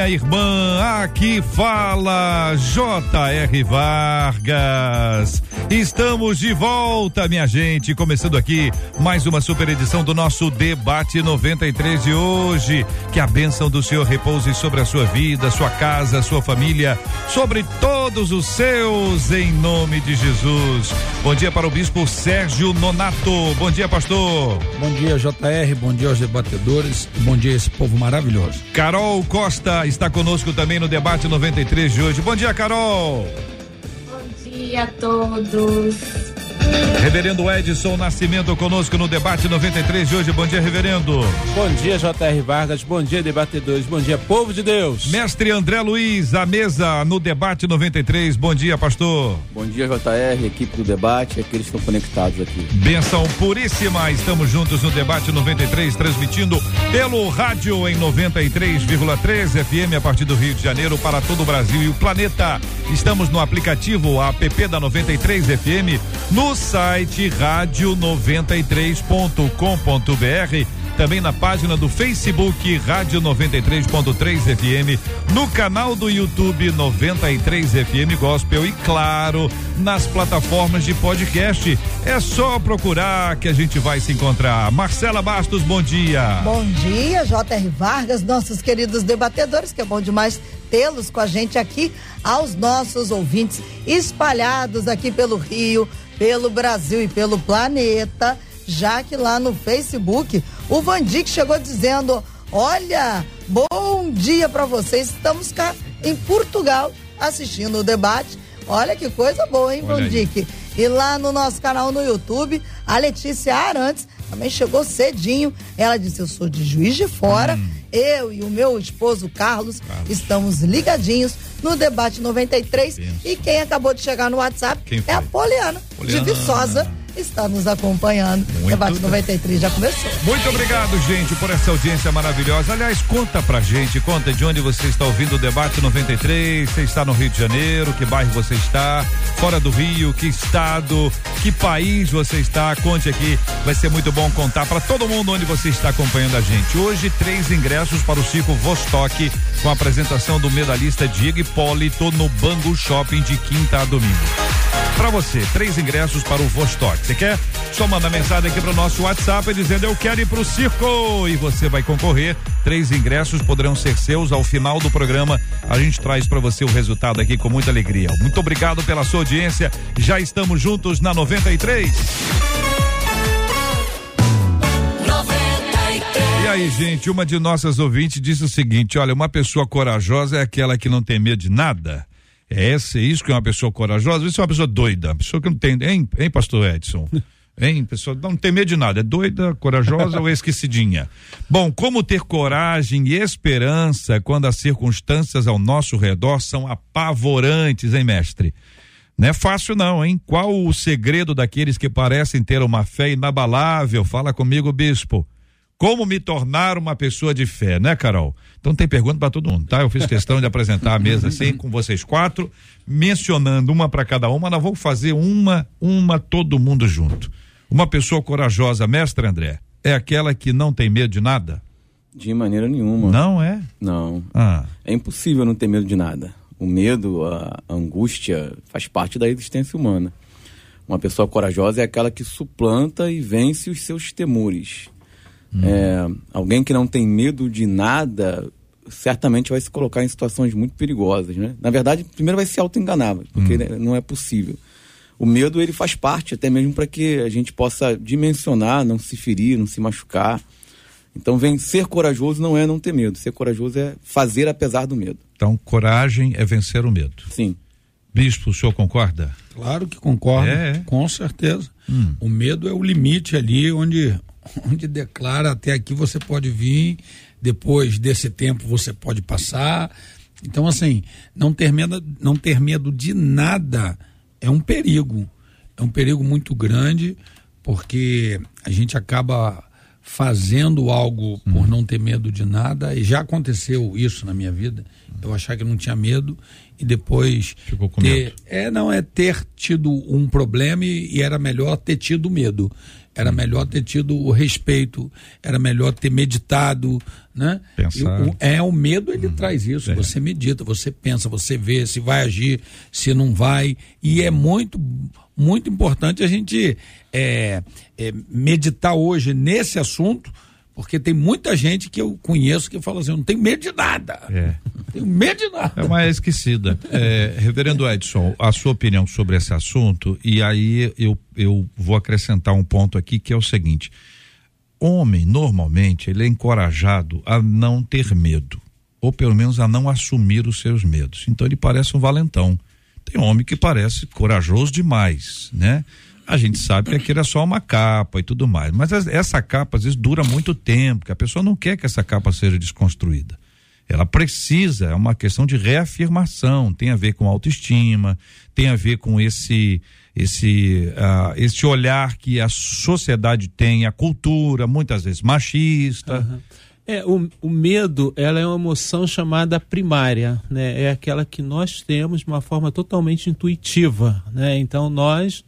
minha irmã. Aqui fala J.R. Vargas. Estamos de volta, minha gente. Começando aqui mais uma super edição do nosso Debate 93 de hoje. Que a bênção do Senhor repouse sobre a sua vida, sua casa, sua família, sobre todos os seus, em nome de Jesus. Bom dia para o Bispo Sérgio Nonato. Bom dia, pastor. Bom dia, JR. Bom dia aos debatedores. Bom dia, esse povo maravilhoso. Carol Costa está conosco também no Debate 93 de hoje. Bom dia, Carol dia a todos. Reverendo Edson Nascimento conosco no debate 93 de hoje. Bom dia, reverendo. Bom dia, J.R. Vargas. Bom dia, debatedores. Bom dia, povo de Deus. Mestre André Luiz, a mesa no debate 93. Bom dia, pastor. Bom dia, J.R., equipe do debate, aqueles que estão conectados aqui. Benção puríssima. Estamos juntos no debate 93, transmitindo pelo rádio em 93,3 FM a partir do Rio de Janeiro para todo o Brasil e o planeta. Estamos no aplicativo app da 93 FM no site rádio93.com.br também na página do Facebook Rádio 93.3 FM, no canal do YouTube 93 FM Gospel e claro, nas plataformas de podcast. É só procurar que a gente vai se encontrar. Marcela Bastos, bom dia. Bom dia, J.R. Vargas, nossos queridos debatedores, que é bom demais tê-los com a gente aqui, aos nossos ouvintes espalhados aqui pelo Rio, pelo Brasil e pelo planeta, já que lá no Facebook o Vandic chegou dizendo: Olha, bom dia para vocês, estamos cá em Portugal assistindo o debate. Olha que coisa boa, hein, Vandic? E lá no nosso canal no YouTube, a Letícia Arantes também chegou cedinho. Ela disse: Eu sou de Juiz de Fora. Hum. Eu e o meu esposo Carlos, Carlos, estamos ligadinhos no debate 93. Penso. E quem acabou de chegar no WhatsApp é a Poliana, Poliana. de Viçosa está nos acompanhando. Muito Debate 93 já começou. Muito obrigado, gente, por essa audiência maravilhosa. Aliás, conta pra gente, conta de onde você está ouvindo o Debate 93. Você está no Rio de Janeiro, que bairro você está? Fora do Rio, que estado, que país você está? Conte aqui, vai ser muito bom contar para todo mundo onde você está acompanhando a gente. Hoje, três ingressos para o Circo Vostok, com a apresentação do medalhista Diego Hipólito no Bangu Shopping de quinta a domingo. Para você, três ingressos para o Vostok. Você quer? Só manda mensagem aqui pro nosso WhatsApp dizendo eu quero ir pro circo e você vai concorrer. Três ingressos poderão ser seus ao final do programa. A gente traz para você o resultado aqui com muita alegria. Muito obrigado pela sua audiência. Já estamos juntos na 93. E aí, gente, uma de nossas ouvintes disse o seguinte: olha, uma pessoa corajosa é aquela que não tem medo de nada. É esse, é isso que é uma pessoa corajosa? Isso é uma pessoa doida, uma pessoa que não tem, hein, hein pastor Edson? Hein, pessoa não tem medo de nada, é doida, corajosa ou esquecidinha. Bom, como ter coragem e esperança quando as circunstâncias ao nosso redor são apavorantes, hein, mestre? Não é fácil não, hein? Qual o segredo daqueles que parecem ter uma fé inabalável? Fala comigo, bispo. Como me tornar uma pessoa de fé, né, Carol? Então tem pergunta para todo mundo, tá? Eu fiz questão de apresentar a mesa assim com vocês quatro, mencionando uma para cada uma. Nós vamos fazer uma, uma todo mundo junto. Uma pessoa corajosa, mestre André, é aquela que não tem medo de nada? De maneira nenhuma. Não é? Não. Ah. É impossível não ter medo de nada. O medo, a angústia faz parte da existência humana. Uma pessoa corajosa é aquela que suplanta e vence os seus temores Hum. É, alguém que não tem medo de nada certamente vai se colocar em situações muito perigosas, né? Na verdade, primeiro vai se auto-enganar, porque hum. não é possível. O medo ele faz parte até mesmo para que a gente possa dimensionar, não se ferir, não se machucar. Então, vem ser corajoso não é não ter medo. Ser corajoso é fazer apesar do medo. Então, coragem é vencer o medo. Sim. Bispo, o senhor concorda? Claro que concordo, é. com certeza. Hum. O medo é o limite ali onde onde declara até aqui você pode vir, depois desse tempo você pode passar. Então, assim, não ter medo, não ter medo de nada é um perigo. É um perigo muito grande, porque a gente acaba fazendo algo por não ter medo de nada, e já aconteceu isso na minha vida. Eu achar que não tinha medo e depois Ficou com ter, medo. é não é ter tido um problema e, e era melhor ter tido medo. Era melhor ter tido o respeito, era melhor ter meditado, né? Pensar. O- é o medo ele traz isso. É. Você medita, você pensa, você vê se vai agir, se não vai. E é muito, muito importante a gente é, é, meditar hoje nesse assunto, porque tem muita gente que eu conheço que fala assim: eu não tenho medo de nada. É. Não tenho medo de nada. É uma esquecida. É, Reverendo Edson, a sua opinião sobre esse assunto, e aí eu, eu vou acrescentar um ponto aqui que é o seguinte: homem, normalmente, ele é encorajado a não ter medo, ou pelo menos a não assumir os seus medos. Então ele parece um valentão. Tem homem que parece corajoso demais, né? A gente sabe que aquilo é só uma capa e tudo mais, mas as- essa capa às vezes dura muito tempo, que a pessoa não quer que essa capa seja desconstruída. Ela precisa, é uma questão de reafirmação, tem a ver com autoestima, tem a ver com esse esse ah, esse olhar que a sociedade tem, a cultura, muitas vezes machista. É, o, o medo, ela é uma emoção chamada primária, né? É aquela que nós temos de uma forma totalmente intuitiva, né? Então nós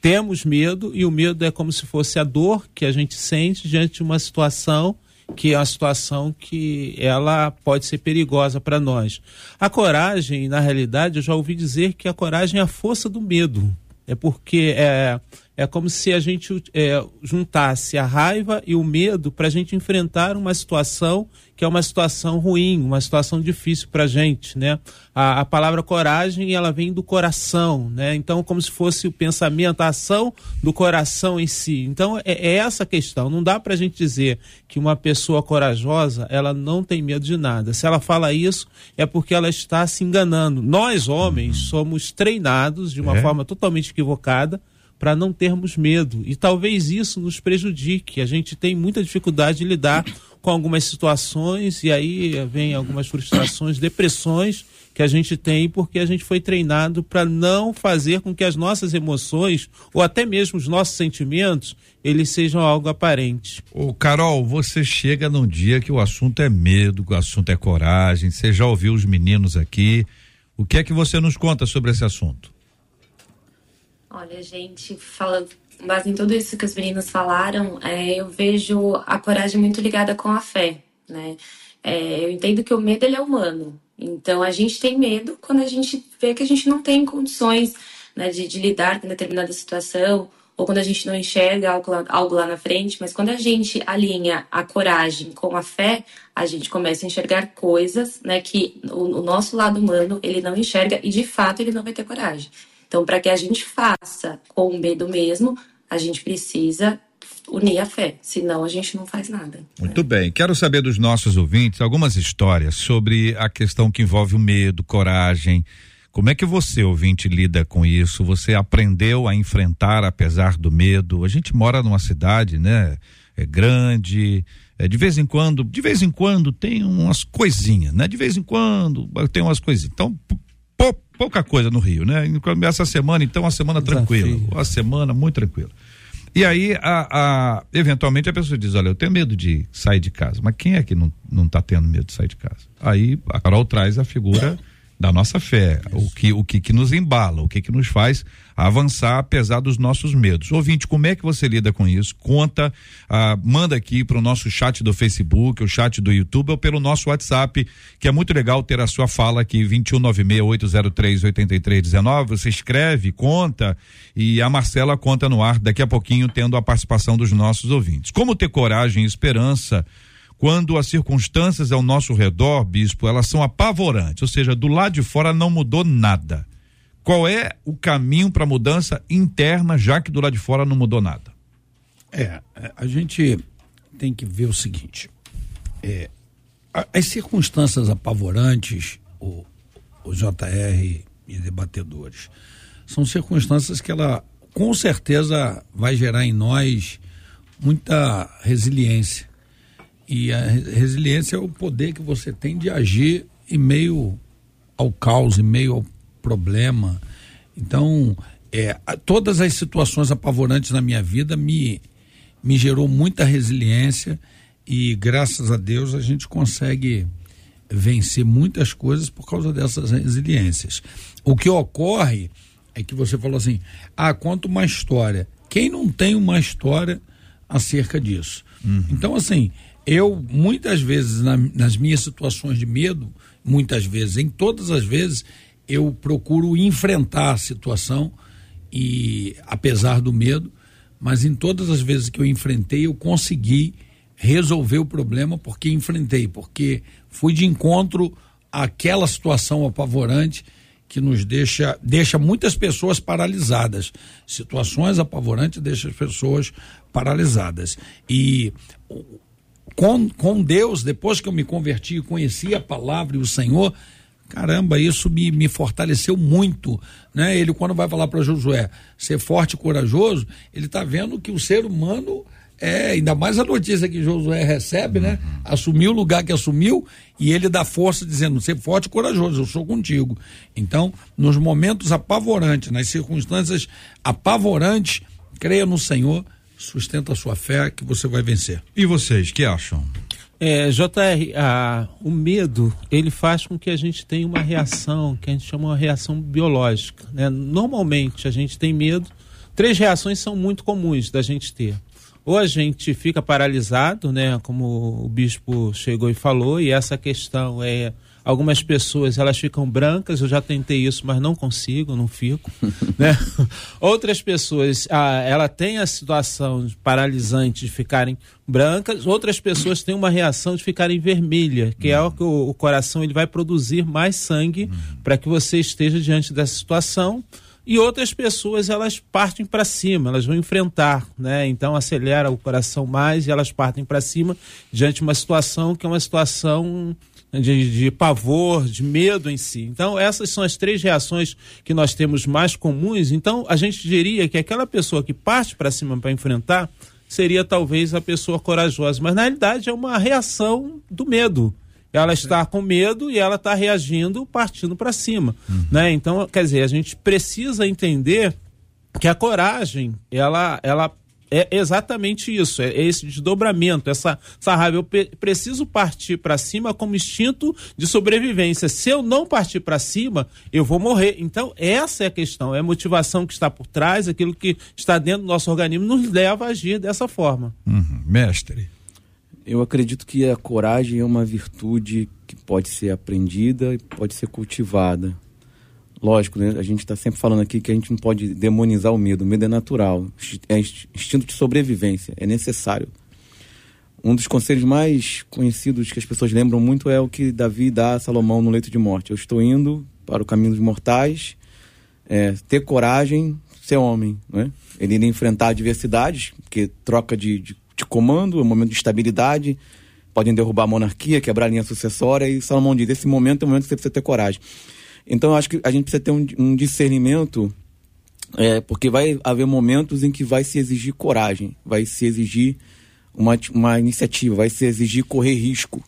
temos medo e o medo é como se fosse a dor que a gente sente diante de uma situação que é uma situação que ela pode ser perigosa para nós. A coragem, na realidade, eu já ouvi dizer que a coragem é a força do medo. É porque é, é como se a gente é, juntasse a raiva e o medo para a gente enfrentar uma situação que é uma situação ruim, uma situação difícil para a gente, né? A, a palavra coragem, ela vem do coração, né? Então, como se fosse o pensamento, a ação do coração em si. Então, é, é essa a questão. Não dá para a gente dizer que uma pessoa corajosa, ela não tem medo de nada. Se ela fala isso, é porque ela está se enganando. Nós, homens, somos treinados de uma É? forma totalmente equivocada para não termos medo. E talvez isso nos prejudique. A gente tem muita dificuldade de lidar com algumas situações e aí vem algumas frustrações, depressões que a gente tem porque a gente foi treinado para não fazer com que as nossas emoções ou até mesmo os nossos sentimentos eles sejam algo aparente. Ô, Carol, você chega num dia que o assunto é medo, que o assunto é coragem. Você já ouviu os meninos aqui? O que é que você nos conta sobre esse assunto? Olha, gente, falando, com base em tudo isso que os meninos falaram, é, eu vejo a coragem muito ligada com a fé, né? É, eu entendo que o medo ele é humano. Então a gente tem medo quando a gente vê que a gente não tem condições né, de, de lidar com determinada situação ou quando a gente não enxerga algo lá, algo lá na frente, mas quando a gente alinha a coragem com a fé, a gente começa a enxergar coisas, né, que o, o nosso lado humano ele não enxerga e de fato ele não vai ter coragem. Então, para que a gente faça com o medo mesmo, a gente precisa unir a fé, senão a gente não faz nada. Muito bem. Quero saber dos nossos ouvintes algumas histórias sobre a questão que envolve o medo, coragem. Como é que você, ouvinte, lida com isso? Você aprendeu a enfrentar apesar do medo? A gente mora numa cidade, né? É grande. É, de vez em quando, de vez em quando tem umas coisinhas, né? De vez em quando tem umas coisinhas. Então, pouca coisa no Rio, né? Essa semana, então, uma semana tranquila. Desafio. Uma semana muito tranquila. E aí, a, a- eventualmente, a pessoa diz: Olha, eu tenho medo de sair de casa. Mas quem é que não, não tá tendo medo de sair de casa? Aí a Carol traz a figura da nossa fé, o que, o que, que nos embala, o que, que nos faz avançar apesar dos nossos medos. Ouvinte, como é que você lida com isso? Conta, ah, manda aqui para o nosso chat do Facebook, o chat do YouTube ou pelo nosso WhatsApp, que é muito legal ter a sua fala aqui, 21968038319. Você escreve, conta e a Marcela conta no ar daqui a pouquinho, tendo a participação dos nossos ouvintes. Como ter coragem e esperança quando as circunstâncias ao nosso redor, bispo, elas são apavorantes, ou seja, do lado de fora não mudou nada. Qual é o caminho para mudança interna, já que do lado de fora não mudou nada? É, a gente tem que ver o seguinte: é, as circunstâncias apavorantes, o, o JR e debatedores, são circunstâncias que ela com certeza vai gerar em nós muita resiliência. E a re- resiliência é o poder que você tem de agir em meio ao caos, em meio problema, Então, é, todas as situações apavorantes na minha vida me, me gerou muita resiliência e graças a Deus a gente consegue vencer muitas coisas por causa dessas resiliências. O que ocorre é que você falou assim: ah, conta uma história. Quem não tem uma história acerca disso? Uhum. Então, assim, eu muitas vezes na, nas minhas situações de medo, muitas vezes, em todas as vezes, eu procuro enfrentar a situação e apesar do medo, mas em todas as vezes que eu enfrentei, eu consegui resolver o problema porque enfrentei, porque fui de encontro àquela situação apavorante que nos deixa deixa muitas pessoas paralisadas. Situações apavorantes deixam as pessoas paralisadas. E com, com Deus, depois que eu me converti e conheci a palavra e o Senhor, caramba, isso me, me fortaleceu muito. Né? Ele, quando vai falar para Josué ser forte e corajoso, ele está vendo que o ser humano é, ainda mais a notícia que Josué recebe, né? Uhum. Assumiu o lugar que assumiu e ele dá força dizendo: ser forte e corajoso, eu sou contigo. Então, nos momentos apavorantes, nas circunstâncias apavorantes, creia no Senhor, sustenta a sua fé que você vai vencer. E vocês, que acham? É, JR, o medo, ele faz com que a gente tenha uma reação, que a gente chama uma reação biológica. Né? Normalmente, a gente tem medo. Três reações são muito comuns da gente ter ou a gente fica paralisado, né, como o bispo chegou e falou, e essa questão é algumas pessoas elas ficam brancas, eu já tentei isso, mas não consigo, não fico, né? Outras pessoas, ah, ela tem a situação paralisante de ficarem brancas, outras pessoas têm uma reação de ficarem vermelha, que é o que o, o coração ele vai produzir mais sangue uhum. para que você esteja diante dessa situação e outras pessoas elas partem para cima, elas vão enfrentar, né? Então acelera o coração mais e elas partem para cima diante de uma situação que é uma situação de, de, pavor, de medo em si. Então essas são as três reações que nós temos mais comuns. Então a gente diria que aquela pessoa que parte para cima para enfrentar seria talvez a pessoa corajosa, mas na realidade é uma reação do medo ela está com medo e ela está reagindo partindo para cima, uhum. né? Então, quer dizer, a gente precisa entender que a coragem, ela, ela é exatamente isso, é esse desdobramento, essa, essa raiva. Eu preciso partir para cima como instinto de sobrevivência. Se eu não partir para cima, eu vou morrer. Então, essa é a questão, é a motivação que está por trás, aquilo que está dentro do nosso organismo, nos leva a agir dessa forma. Uhum. Mestre. Eu acredito que a coragem é uma virtude que pode ser aprendida e pode ser cultivada. Lógico, né? A gente está sempre falando aqui que a gente não pode demonizar o medo. O medo é natural, é instinto de sobrevivência, é necessário. Um dos conselhos mais conhecidos que as pessoas lembram muito é o que Davi dá a Salomão no leito de morte. Eu estou indo para o caminho dos mortais, é, ter coragem, ser homem. Né? Ele iria enfrentar adversidades, porque troca de, de de comando, é um momento de estabilidade, podem derrubar a monarquia, quebrar a linha sucessória, e Salomão diz, esse momento é o momento que você precisa ter coragem. Então, eu acho que a gente precisa ter um, um discernimento, é, porque vai haver momentos em que vai se exigir coragem, vai se exigir uma, uma iniciativa, vai se exigir correr risco.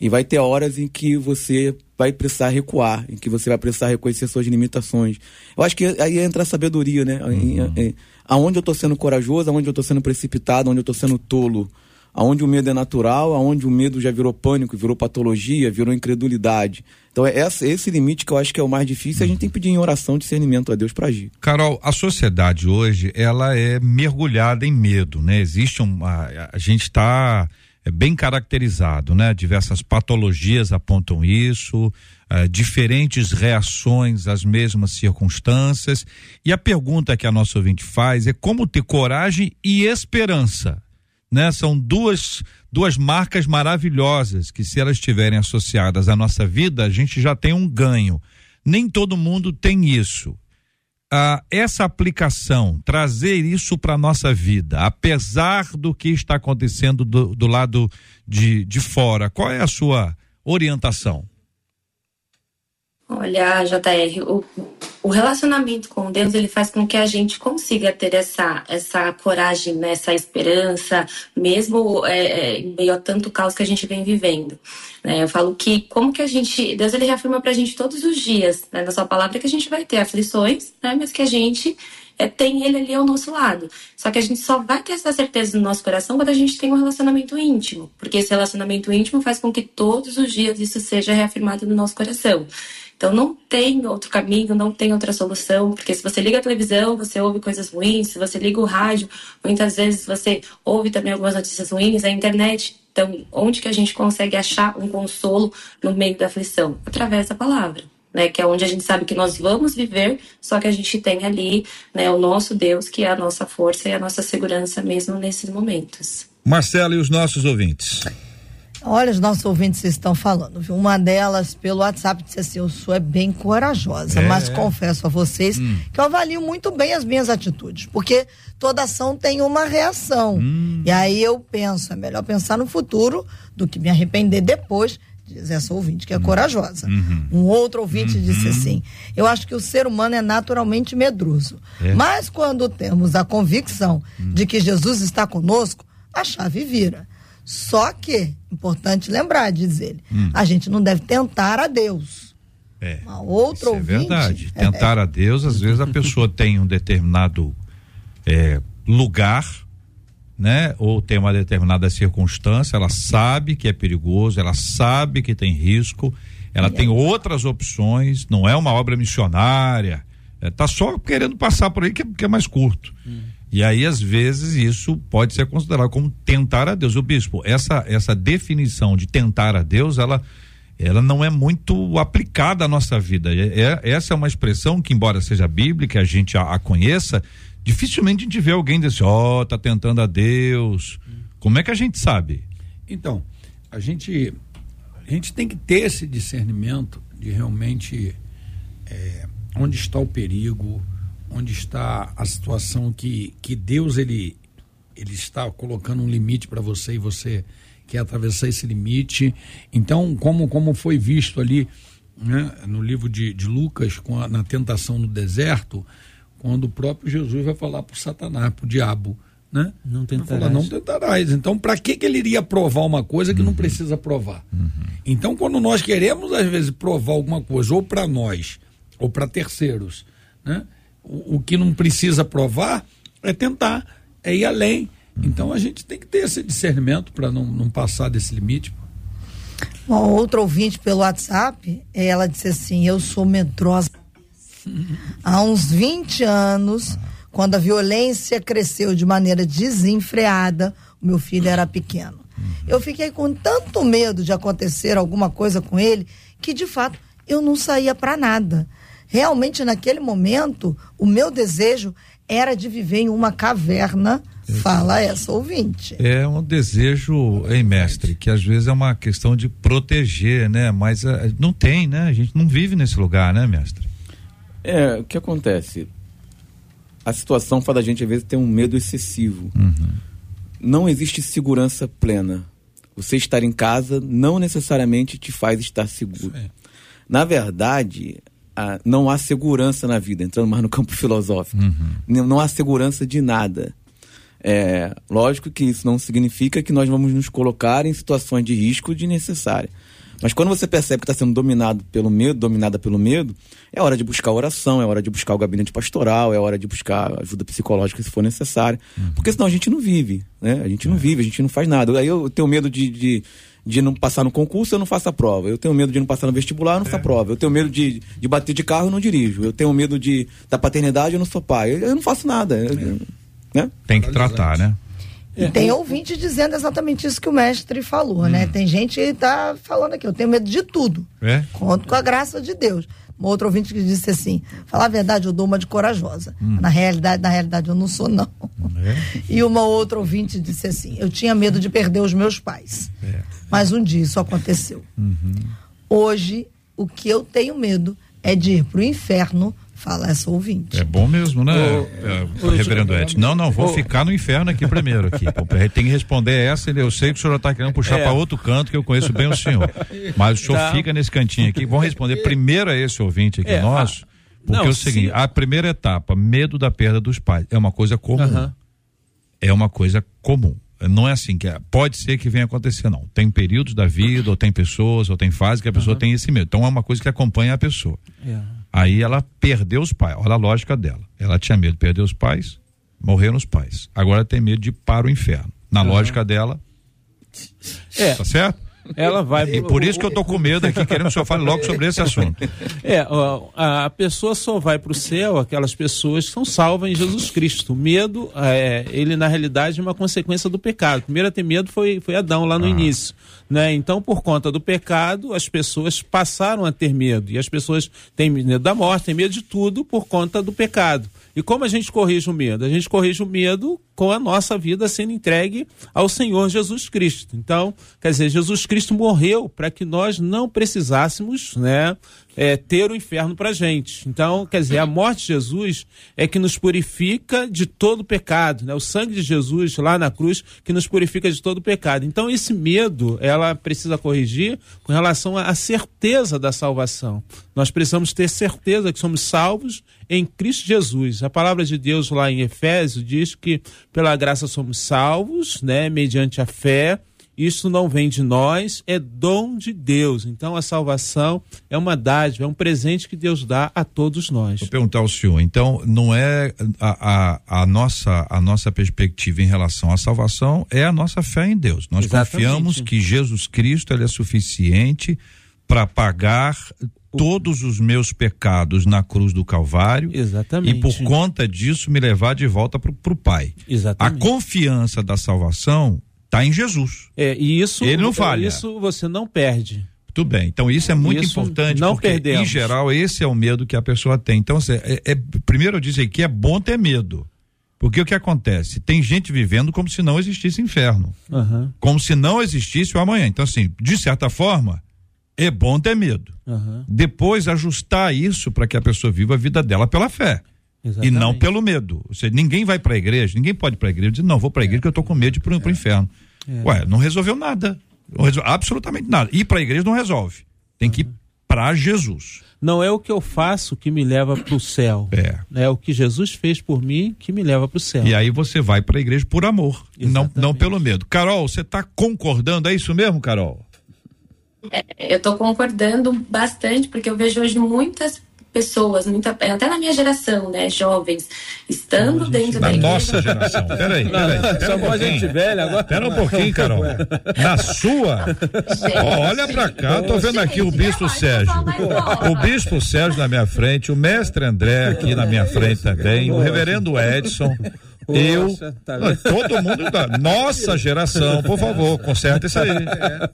E vai ter horas em que você vai precisar recuar, em que você vai precisar reconhecer suas limitações. Eu acho que aí entra a sabedoria, né? Uhum. Aonde eu estou sendo corajoso, aonde eu estou sendo precipitado, aonde eu estou sendo tolo. Aonde o medo é natural, aonde o medo já virou pânico, virou patologia, virou incredulidade. Então é esse limite que eu acho que é o mais difícil. A gente tem que pedir em oração discernimento a Deus para agir. Carol, a sociedade hoje ela é mergulhada em medo, né? Existe uma, a gente está é bem caracterizado, né? Diversas patologias apontam isso, uh, diferentes reações às mesmas circunstâncias. E a pergunta que a nossa ouvinte faz é como ter coragem e esperança, né? São duas duas marcas maravilhosas que se elas estiverem associadas à nossa vida, a gente já tem um ganho. Nem todo mundo tem isso ah, essa aplicação, trazer isso para nossa vida, apesar do que está acontecendo do, do lado de, de fora, qual é a sua orientação? Olha, JR, o, o relacionamento com Deus ele faz com que a gente consiga ter essa, essa coragem, né, essa esperança, mesmo é, é, em meio a tanto caos que a gente vem vivendo. Né? Eu falo que como que a gente, Deus ele reafirma para a gente todos os dias, né, na sua palavra que a gente vai ter aflições, né, mas que a gente é, tem ele ali ao nosso lado. Só que a gente só vai ter essa certeza no nosso coração quando a gente tem um relacionamento íntimo, porque esse relacionamento íntimo faz com que todos os dias isso seja reafirmado no nosso coração. Então não tem outro caminho, não tem outra solução, porque se você liga a televisão, você ouve coisas ruins, se você liga o rádio, muitas vezes você ouve também algumas notícias ruins, a internet. Então, onde que a gente consegue achar um consolo no meio da aflição? Através da palavra. Né, que é onde a gente sabe que nós vamos viver, só que a gente tem ali né, o nosso Deus, que é a nossa força e a nossa segurança mesmo nesses momentos. Marcelo e os nossos ouvintes. Olha, os nossos ouvintes estão falando, viu? Uma delas, pelo WhatsApp, disse assim: Eu sou é bem corajosa, é. mas confesso a vocês hum. que eu avalio muito bem as minhas atitudes, porque toda ação tem uma reação. Hum. E aí eu penso: é melhor pensar no futuro do que me arrepender depois. Diz essa ouvinte que é hum. corajosa. Uhum. Um outro ouvinte uhum. disse assim: Eu acho que o ser humano é naturalmente medroso. É. Mas quando temos a convicção hum. de que Jesus está conosco, a chave vira. Só que, importante lembrar, diz ele, hum. a gente não deve tentar a Deus. É, Uma outra isso ouvinte, é verdade. Tentar a Deus, às vezes a pessoa tem um determinado é, lugar, né? Ou tem uma determinada circunstância, ela sabe que é perigoso, ela sabe que tem risco, ela e tem é. outras opções, não é uma obra missionária, é, tá só querendo passar por aí que, é, que é mais curto. Hum. E aí, às vezes, isso pode ser considerado como tentar a Deus. O bispo, essa, essa definição de tentar a Deus, ela, ela não é muito aplicada à nossa vida. É, é essa é uma expressão que, embora seja bíblica, a gente a, a conheça, dificilmente a gente vê alguém dizer, ó, oh, tá tentando a Deus. Como é que a gente sabe? Então, a gente, a gente tem que ter esse discernimento de realmente é, onde está o perigo, onde está a situação que, que Deus ele, ele está colocando um limite para você e você quer atravessar esse limite. Então, como, como foi visto ali né, no livro de, de Lucas, a, na tentação no deserto, quando o próprio Jesus vai falar para o Satanás, para o diabo, né? Não tentarás. Falar, não tentarás. Então, para que, que ele iria provar uma coisa que uhum. não precisa provar? Uhum. Então, quando nós queremos, às vezes, provar alguma coisa, ou para nós, ou para terceiros, né? O, o que não precisa provar é tentar, é ir além. Então a gente tem que ter esse discernimento para não, não passar desse limite. Bom, outro ouvinte pelo WhatsApp, ela disse assim: Eu sou medrosa. Há uns 20 anos, quando a violência cresceu de maneira desenfreada, o meu filho era pequeno. Eu fiquei com tanto medo de acontecer alguma coisa com ele que, de fato, eu não saía para nada realmente naquele momento, o meu desejo era de viver em uma caverna. Fala essa ouvinte. É um desejo, hein, mestre, que às vezes é uma questão de proteger, né? Mas uh, não tem, né? A gente não vive nesse lugar, né, mestre? É, o que acontece? A situação faz a gente, às vezes, ter um medo excessivo. Uhum. Não existe segurança plena. Você estar em casa não necessariamente te faz estar seguro. Na verdade, a, não há segurança na vida, entrando mais no campo filosófico. Uhum. Não, não, há segurança de nada. É, lógico que isso não significa que nós vamos nos colocar em situações de risco de necessária. Mas quando você percebe que está sendo dominado pelo medo, dominada pelo medo, é hora de buscar oração, é hora de buscar o gabinete pastoral, é hora de buscar ajuda psicológica se for necessário. Uhum. Porque senão a gente não vive, né? A gente não é. vive, a gente não faz nada. Aí eu tenho medo de, de de não passar no concurso, eu não faço a prova. Eu tenho medo de não passar no vestibular, eu não faço a é. prova. Eu tenho medo de, de bater de carro, eu não dirijo. Eu tenho medo de da paternidade, eu não sou pai. Eu, eu não faço nada. É. né? Tem que tratar, né? E tem ouvinte dizendo exatamente isso que o mestre falou, né? hum. né? Tem gente que tá falando aqui, eu tenho medo de tudo. É? Conto com a graça de Deus. Um outro ouvinte que disse assim: falar a verdade, eu dou uma de corajosa. Hum. Na realidade, na realidade, eu não sou, não. É? E uma outra ouvinte disse assim: eu tinha medo de perder os meus pais. É. Mas um dia isso aconteceu. Uhum. Hoje, o que eu tenho medo é de ir para o inferno Fala essa ouvinte. É bom mesmo, né, o, é, reverendo Edson? Não, não, vou o, ficar no inferno aqui primeiro. Aqui. Tem que responder essa, eu sei que o senhor está querendo puxar é. para outro canto, que eu conheço bem o senhor. Mas o senhor tá. fica nesse cantinho aqui. Vamos responder primeiro a esse ouvinte aqui é, nosso. Porque não, é o seguinte, sim. a primeira etapa, medo da perda dos pais, é uma coisa comum. Uh -huh. É uma coisa comum. Não é assim que é, pode ser que venha acontecer, não. Tem períodos da vida, ou tem pessoas, ou tem fases que a pessoa uh -huh. tem esse medo. Então é uma coisa que acompanha a pessoa. Yeah. Aí ela perdeu os pais. Olha a lógica dela. Ela tinha medo de perder os pais, morreram os pais. Agora tem medo de ir para o inferno. Na lógica dela. É. Tá certo? Ela vai. E por isso que eu tô com medo aqui, querendo que o senhor fale logo sobre esse assunto. É, a, a pessoa só vai para o céu, aquelas pessoas que são salvas em Jesus Cristo. O medo, é, ele na realidade é uma consequência do pecado. Primeiro a ter medo foi, foi Adão lá no ah. início. Né? Então, por conta do pecado, as pessoas passaram a ter medo. E as pessoas têm medo da morte, têm medo de tudo por conta do pecado. E como a gente corrige o medo? A gente corrige o medo com a nossa vida sendo entregue ao Senhor Jesus Cristo. Então, quer dizer, Jesus Cristo morreu para que nós não precisássemos, né, é, ter o inferno para gente. Então, quer dizer, a morte de Jesus é que nos purifica de todo pecado, né? O sangue de Jesus lá na cruz que nos purifica de todo pecado. Então, esse medo, ela precisa corrigir com relação à certeza da salvação. Nós precisamos ter certeza que somos salvos em Cristo Jesus. A palavra de Deus lá em Efésios diz que pela graça somos salvos, né, mediante a fé isso não vem de nós, é dom de Deus. Então a salvação é uma dádiva, é um presente que Deus dá a todos nós. Vou perguntar ao senhor, então não é a, a, a nossa a nossa perspectiva em relação à salvação é a nossa fé em Deus. Nós Exatamente. confiamos que Jesus Cristo ele é suficiente para pagar todos os meus pecados na cruz do Calvário. Exatamente. E por conta disso me levar de volta para o Pai. Exatamente. A confiança da salvação Está em Jesus. É, e isso, Ele não falha. Isso você não perde. Tudo bem. Então isso é muito isso importante. Não porque, perdemos. Em geral, esse é o medo que a pessoa tem. Então, é, é, primeiro eu disse que é bom ter medo. Porque o que acontece? Tem gente vivendo como se não existisse inferno. Uhum. Como se não existisse o amanhã. Então, assim, de certa forma, é bom ter medo. Uhum. Depois ajustar isso para que a pessoa viva a vida dela pela fé. Exatamente. E não pelo medo. Ou seja, ninguém vai para a igreja, ninguém pode ir para a igreja e dizer, não, vou para a igreja porque eu estou com medo de ir para o é. inferno. É. Ué, não resolveu nada. Não resolveu absolutamente nada. Ir para a igreja não resolve. Tem que ir para Jesus. Não é o que eu faço que me leva para o céu. É. É o que Jesus fez por mim que me leva para o céu. E aí você vai para a igreja por amor, não, não pelo medo. Carol, você está concordando? É isso mesmo, Carol? É, eu estou concordando bastante, porque eu vejo hoje muitas pessoas, muita, até na minha geração, né, jovens, estando dentro da igreja. nossa geração. Peraí, peraí. Pera Só um gente velha agora. Pera um pouquinho, Carol. Na sua? Gente, olha pra cá, eu tô vendo aqui o Bispo Sérgio. O Bispo Sérgio na minha frente, o Mestre André aqui na minha frente também, o Reverendo Edson. Eu, tá todo mundo da nossa geração, por favor, conserta isso aí. É.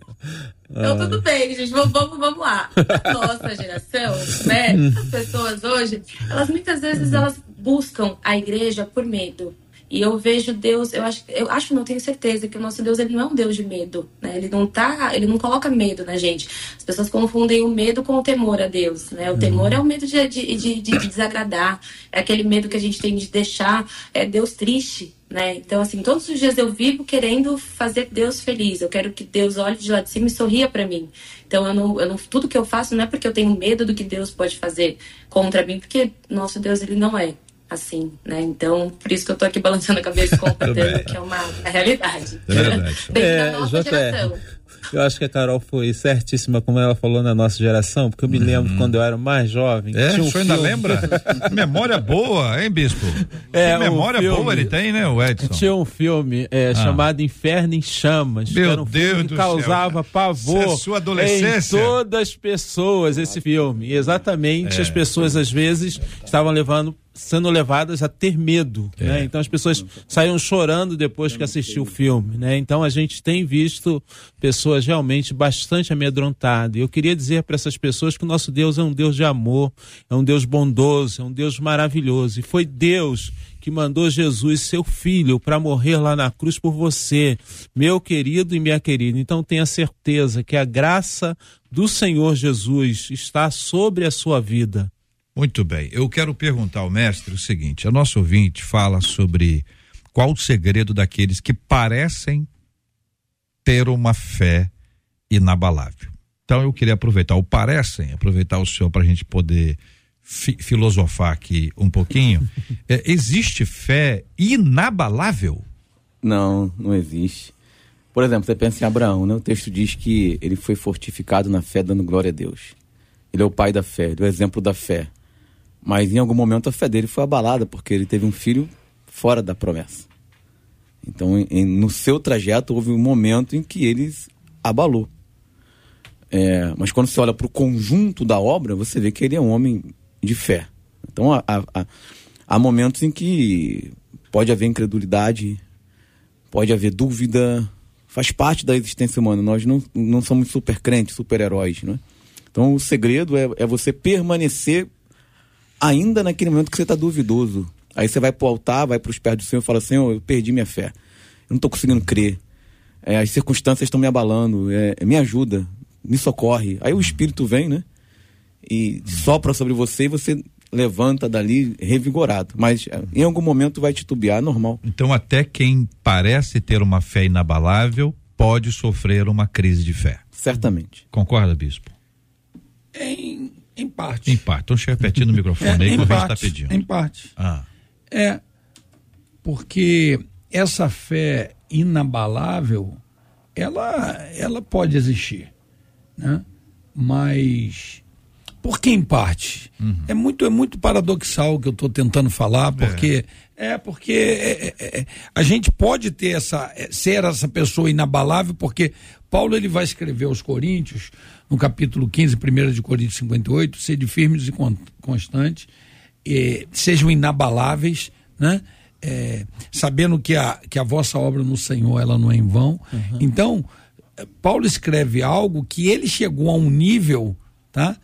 Então, tudo bem, gente, vamos, vamos, vamos lá. A nossa geração, né? As pessoas hoje, elas muitas vezes elas buscam a igreja por medo. E eu vejo Deus, eu acho, eu acho, não tenho certeza que o nosso Deus ele não é um Deus de medo, né? Ele não tá, ele não coloca medo na gente. As pessoas confundem o medo com o temor a Deus, né? O uhum. temor é o medo de, de, de, de, desagradar, é aquele medo que a gente tem de deixar é Deus triste, né? Então assim, todos os dias eu vivo querendo fazer Deus feliz. Eu quero que Deus olhe de lá de cima e sorria para mim. Então eu não, eu não, tudo que eu faço não é porque eu tenho medo do que Deus pode fazer contra mim, porque nosso Deus ele não é assim, né? Então, por isso que eu tô aqui balançando a cabeça e concordando que é uma é realidade. É verdade. Bem, é, da nossa geração. Eu acho que a Carol foi certíssima, como ela falou na nossa geração, porque eu me lembro uhum. quando eu era mais jovem. É, tinha um o senhor ainda lembra? memória boa, hein, Bispo? É, que memória filme, boa ele tem, né, o Edson? Tinha um filme é, ah. chamado Inferno em Chamas. Meu que era um Deus que causava céu. pavor é sua adolescência. em todas as pessoas, esse filme. E exatamente, é. as pessoas às vezes estavam levando sendo levadas a ter medo, é. né? Então as pessoas saíam chorando depois que assistiu o filme, né? Então a gente tem visto pessoas realmente bastante amedrontadas. Eu queria dizer para essas pessoas que o nosso Deus é um Deus de amor, é um Deus bondoso, é um Deus maravilhoso. E foi Deus que mandou Jesus, seu filho, para morrer lá na cruz por você, meu querido e minha querida. Então tenha certeza que a graça do Senhor Jesus está sobre a sua vida Muito bem. Eu quero perguntar ao mestre o seguinte: a nosso ouvinte fala sobre qual o segredo daqueles que parecem ter uma fé inabalável. Então eu queria aproveitar o parecem, aproveitar o senhor para a gente poder fi filosofar aqui um pouquinho. É, existe fé inabalável? Não, não existe. Por exemplo, você pensa em Abraão, né? O texto diz que ele foi fortificado na fé, dando glória a Deus. Ele é o pai da fé, ele é o exemplo da fé. Mas em algum momento a fé dele foi abalada, porque ele teve um filho fora da promessa. Então, em, no seu trajeto, houve um momento em que ele abalou. É, mas quando você olha para o conjunto da obra, você vê que ele é um homem de fé. Então, há, há, há momentos em que pode haver incredulidade, pode haver dúvida, faz parte da existência humana. Nós não, não somos super crentes, super heróis. Né? Então, o segredo é, é você permanecer ainda naquele momento que você está duvidoso. Aí você vai para o altar, vai para os pés do Senhor e fala: Senhor, eu perdi minha fé. Eu não estou conseguindo crer. É, as circunstâncias estão me abalando. É, me ajuda, me socorre. Aí o Espírito vem, né? E sopra sobre você e você levanta dali revigorado. Mas é, em algum momento vai titubear, é normal. Então, até quem parece ter uma fé inabalável pode sofrer uma crise de fé. Certamente. Concorda, bispo? Em, em parte. Em parte. Então, deixa eu repetir no microfone é, aí que o está pedindo. Em parte. Ah. É, porque essa fé inabalável, ela, ela pode existir, né? Mas por que em parte? Uhum. É muito é muito paradoxal o que eu estou tentando falar, porque é, é porque é, é, é, a gente pode ter essa é, ser essa pessoa inabalável, porque Paulo ele vai escrever aos Coríntios no capítulo 15, 1 de Coríntios 58, sede firmes e constantes, sejam inabaláveis, né? É, sabendo que a, que a vossa obra no Senhor ela não é em vão. Uhum. Então, Paulo escreve algo que ele chegou a um nível, tá?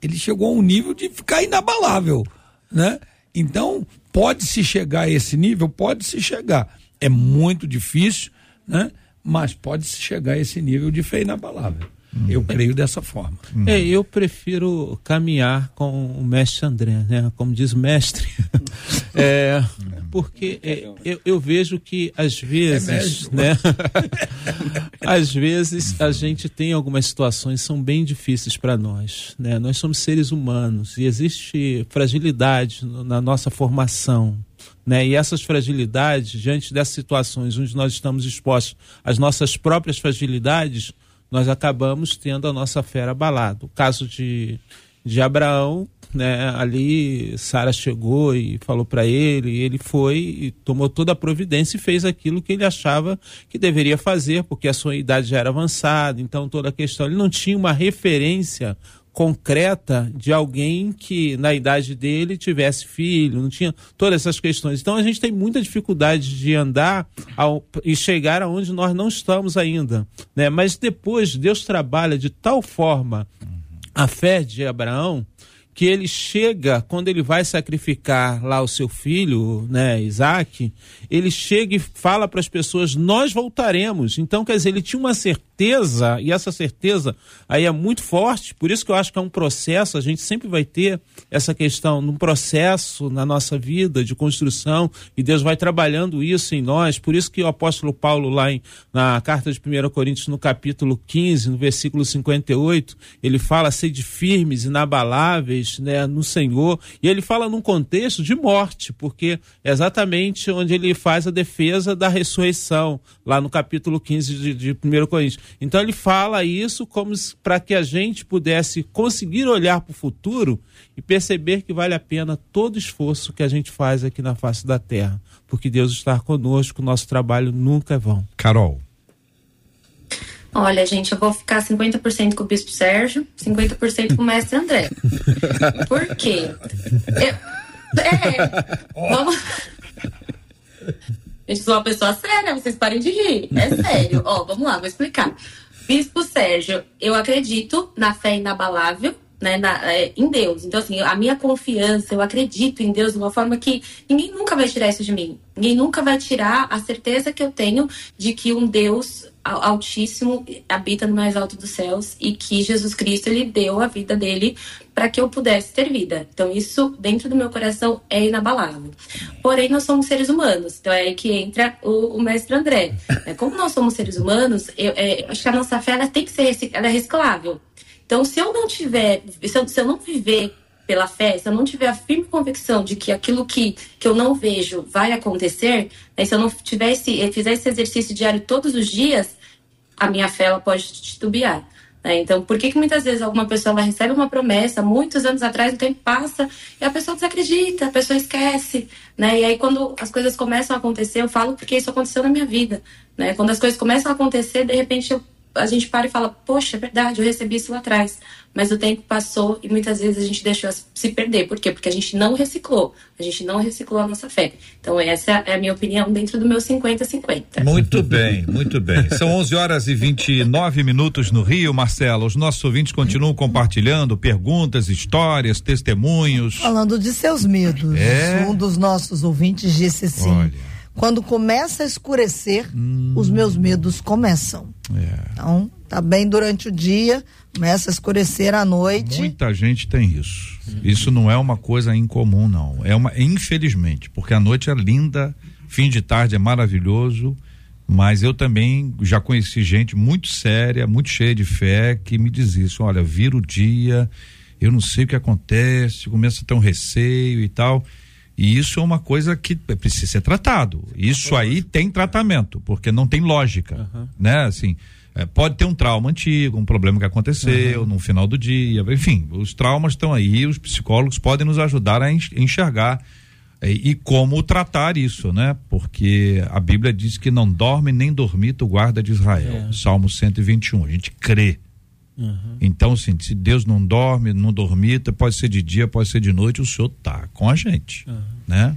Ele chegou a um nível de ficar inabalável, né? Então, pode-se chegar a esse nível? Pode-se chegar. É muito difícil, né? Mas pode-se chegar a esse nível de fé inabalável. Eu creio dessa forma. É, eu prefiro caminhar com o mestre André, né? Como diz o mestre. é, porque é, eu, eu, vejo que às vezes, é né? às vezes a gente tem algumas situações que são bem difíceis para nós, né? Nós somos seres humanos e existe fragilidade na nossa formação, né? E essas fragilidades, diante dessas situações onde nós estamos expostos às nossas próprias fragilidades, nós acabamos tendo a nossa fé abalada. O caso de, de Abraão, né, ali Sara chegou e falou para ele, e ele foi e tomou toda a providência e fez aquilo que ele achava que deveria fazer, porque a sua idade já era avançada, então toda a questão, ele não tinha uma referência concreta de alguém que na idade dele tivesse filho, não tinha todas essas questões. Então a gente tem muita dificuldade de andar ao, e chegar aonde nós não estamos ainda, né? Mas depois Deus trabalha de tal forma a fé de Abraão que ele chega, quando ele vai sacrificar lá o seu filho, né, Isaac, ele chega e fala para as pessoas: Nós voltaremos. Então, quer dizer, ele tinha uma certeza, e essa certeza aí é muito forte, por isso que eu acho que é um processo, a gente sempre vai ter essa questão num processo na nossa vida de construção, e Deus vai trabalhando isso em nós, por isso que o apóstolo Paulo, lá em, na carta de 1 Coríntios, no capítulo 15, no versículo 58, ele fala: Sede firmes, inabaláveis né, no Senhor. E ele fala num contexto de morte, porque é exatamente onde ele faz a defesa da ressurreição, lá no capítulo 15 de, de 1 Coríntios. Então ele fala isso como para que a gente pudesse conseguir olhar para o futuro e perceber que vale a pena todo esforço que a gente faz aqui na face da terra, porque Deus está conosco, nosso trabalho nunca é vão. Carol. Olha, gente, eu vou ficar 50% com o Bispo Sérgio, 50% com o Mestre André. Por quê? Eu, é, vamos... Gente, sou uma pessoa séria, vocês parem de rir. É sério. Ó, vamos lá, vou explicar. Bispo Sérgio, eu acredito na fé inabalável, né, na, é, em Deus. Então, assim, a minha confiança, eu acredito em Deus de uma forma que ninguém nunca vai tirar isso de mim. Ninguém nunca vai tirar a certeza que eu tenho de que um Deus Altíssimo habita no mais alto dos céus e que Jesus Cristo ele deu a vida dele para que eu pudesse ter vida. Então isso dentro do meu coração é inabalável. Porém nós somos seres humanos, então é aí que entra o, o mestre André. É, como nós somos seres humanos, eu, é, acho que a nossa fé ela tem que ser ela é reciclável. Então se eu não tiver, se eu, se eu não viver pela fé, se eu não tiver a firme convicção de que aquilo que, que eu não vejo vai acontecer, né, se eu não tiver esse, fizer esse exercício diário todos os dias, a minha fé ela pode titubear. Né? Então, por que, que muitas vezes alguma pessoa ela recebe uma promessa muitos anos atrás, o tempo passa e a pessoa desacredita, a pessoa esquece, né? E aí quando as coisas começam a acontecer, eu falo porque isso aconteceu na minha vida, né? Quando as coisas começam a acontecer, de repente eu a gente para e fala, poxa, é verdade, eu recebi isso lá atrás. Mas o tempo passou e muitas vezes a gente deixou se perder. Por quê? Porque a gente não reciclou. A gente não reciclou a nossa fé. Então, essa é a minha opinião dentro do meu 50-50. Muito bem, muito bem. São 11 horas e 29 minutos no Rio, Marcelo. Os nossos ouvintes continuam compartilhando perguntas, histórias, testemunhos. Falando de seus medos. É? Um dos nossos ouvintes disse assim. Olha. Quando começa a escurecer, hum. os meus medos começam. É. Então, tá bem durante o dia, começa a escurecer à noite. Muita gente tem isso. Isso não é uma coisa incomum, não. É uma, infelizmente, porque a noite é linda, fim de tarde é maravilhoso, mas eu também já conheci gente muito séria, muito cheia de fé, que me diz isso: olha, vira o dia, eu não sei o que acontece, começa a ter um receio e tal. E isso é uma coisa que precisa ser tratado. Isso aí tem tratamento, porque não tem lógica, uhum. né? Assim, é, pode ter um trauma antigo, um problema que aconteceu uhum. no final do dia, enfim, os traumas estão aí, os psicólogos podem nos ajudar a enxergar e, é, e como tratar isso, né? Porque a Bíblia diz que não dorme nem dormita o guarda de Israel. É. Salmo 121. A gente crê Uhum. Então, assim, se Deus não dorme, não dormita, pode ser de dia, pode ser de noite, o Senhor tá com a gente, uhum. né?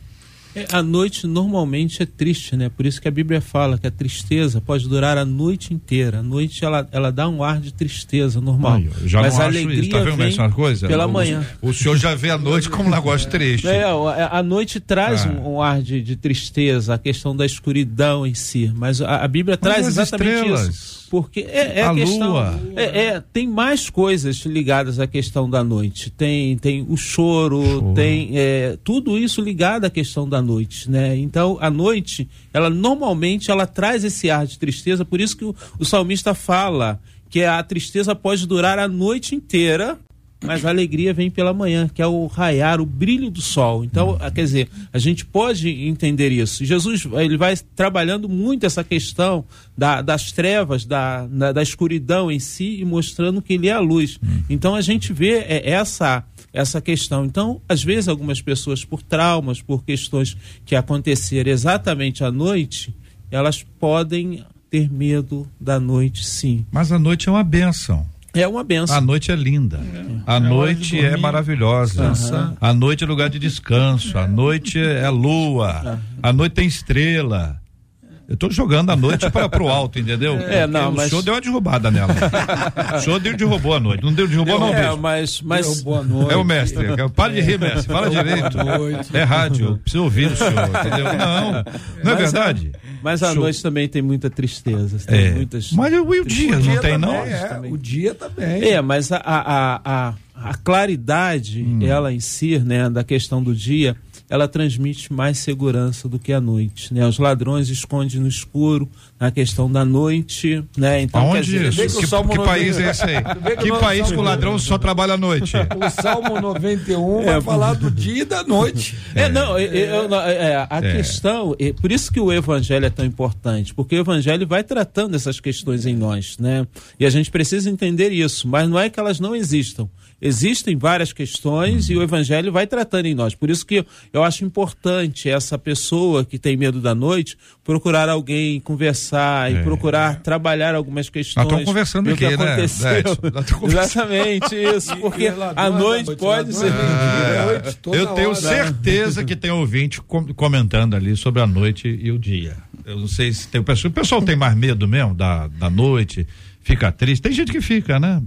É, a noite normalmente é triste, né? Por isso que a Bíblia fala que a tristeza pode durar a noite inteira. A noite ela, ela dá um ar de tristeza normal. Ai, já Mas a alegria isso. Tá vendo vem essa coisa? pela o, manhã. O, senhor já vê a noite como um negócio triste. É, a, a noite traz ah. um, um, ar de, de, tristeza, a questão da escuridão em si. Mas a, a Bíblia Mas traz exatamente estrelas. isso porque é, é a, questão, lua. É, é, tem mais coisas ligadas à questão da noite. Tem, tem o choro, choro. tem é, tudo isso ligado à questão da noite, né? Então a noite, ela normalmente ela traz esse ar de tristeza. Por isso que o, o salmista fala que a tristeza pode durar a noite inteira, mas a alegria vem pela manhã, que é o raiar, o brilho do sol. Então, quer dizer, a gente pode entender isso. Jesus ele vai trabalhando muito essa questão da, das trevas, da, da, da, escuridão em si e mostrando que ele é a luz. Então, a gente vê é, essa essa questão. Então, às vezes, algumas pessoas, por traumas, por questões que aconteceram exatamente à noite, elas podem ter medo da noite, sim. Mas a noite é uma benção. É uma benção. A noite é linda. É. A é noite é maravilhosa. Uhum. A noite é lugar de descanso. A noite é lua. A noite tem estrela. Eu tô jogando a noite para pro alto, entendeu? É, não, o mas... senhor deu uma derrubada nela. o senhor deu, derrubou a noite. Não deu, derrubou não, é, mas, mas... Noite. É o mestre. Para de rir, mestre. Fala direito. É rádio. Precisa ouvir o senhor, entendeu? Não. Não é verdade? Mas a Show. noite também tem muita tristeza. Tem é. muitas mas o, o dia, não tem, não? É, o dia também. É, mas a, a, a, a claridade, hum. ela em si, né, da questão do dia, ela transmite mais segurança do que a noite. Né? Os ladrões escondem no escuro, na questão da noite. Né? Então, Onde dizer, isso? Que, que, que país é esse aí? Que, que país que o ladrão só trabalha à noite? O Salmo 91 é, vai falar do dia e da noite. É, é não, eu, é, a é. questão, é, por isso que o evangelho é tão importante, porque o evangelho vai tratando essas questões em nós, né? E a gente precisa entender isso, mas não é que elas não existam existem várias questões e o evangelho vai tratando em nós. Por isso que eu acho importante essa pessoa que tem medo da noite procurar alguém, conversar é. e procurar trabalhar algumas questões. Nós estamos conversando aqui, né? Aconteceu. Exatamente isso, porque a noite pode ser. É, eu tenho hora. certeza que tem ouvinte comentando ali sobre a noite e o dia. Eu não sei se tem o pessoal. O pessoal tem mais medo mesmo da, da noite Fica triste. Tem gente que fica, né?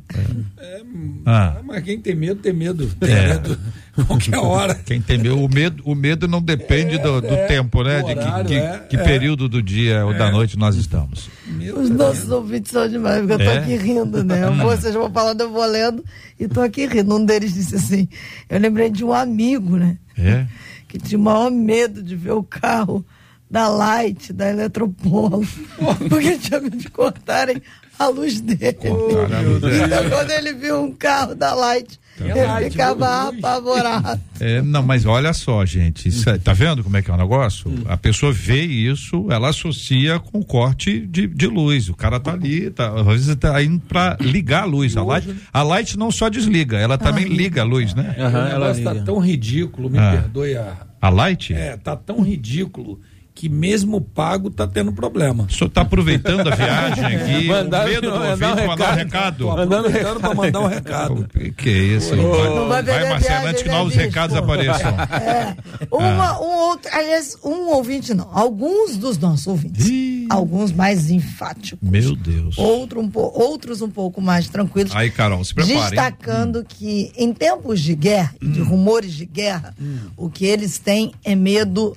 É, ah. Mas quem tem medo, tem medo. Tem é. medo qualquer hora. Quem tem medo, o medo, o medo não depende é, do, do é, tempo, né? Horário, de que, que, é, que período do dia ou da noite nós estamos. Os nossos ouvintes são demais, porque eu tô aqui rindo, né? Eu vou, vocês vão falando, eu vou lendo e tô aqui rindo. Um deles disse assim: eu lembrei de um amigo, né? É. Que tinha o maior medo de ver o carro da Light, da Eletropolo, porque tinha medo de cortarem a luz dele. Então, quando ele viu um carro da Light, é ele ficava apavorado. É, não, mas olha só, gente, isso é, tá vendo como é que é o negócio? Hum. A pessoa vê isso, ela associa com corte de, de luz. O cara tá ali, tá, às vezes tá indo para ligar a luz. A light, a light não só desliga, ela também ah, liga a luz, né? Uhum, ela tá tão ridículo, me ah. perdoe a. A light? É, tá tão ridículo que mesmo pago está tendo problema. O senhor está aproveitando a viagem aqui, mandar, o medo do ouvinte, um mandar um recado? Mandando recado para mandar um recado. O que é isso? Oh. Vai, vai Marcelo, antes que novos recados apareçam. É. Uma, ah. um outro, aliás, um ouvinte não, alguns dos nossos ouvintes, Ih. alguns mais enfáticos. Meu Deus. Outro um po, outros um pouco mais tranquilos. Aí, Carol, se prepare. Destacando hum. que em tempos de guerra, hum. de rumores de guerra, hum. o que eles têm é medo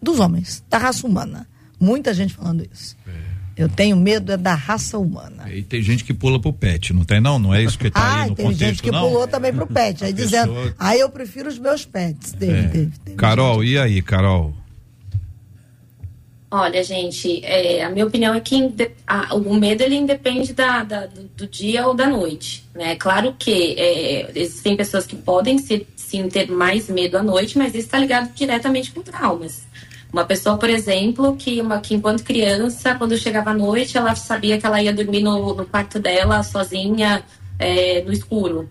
dos homens, da raça humana. Muita gente falando isso. É. Eu tenho medo é da raça humana. E tem gente que pula pro pet, não tem não? Não é isso que tá ah, aí no tem contexto, gente que não? pulou também pro pet, aí dizendo, pessoa... aí eu prefiro os meus pets. Teve, é. teve, teve Carol, gente. e aí, Carol? Olha, gente, é, a minha opinião é que a, o medo ele independe da, da do, do, dia ou da noite. Né? Claro que é, existem pessoas que podem ser, sim ter mais medo à noite, mas isso está ligado diretamente com traumas. Uma pessoa, por exemplo, que, uma, que enquanto criança, quando chegava à noite, ela sabia que ela ia dormir no, no quarto dela sozinha, é, no escuro.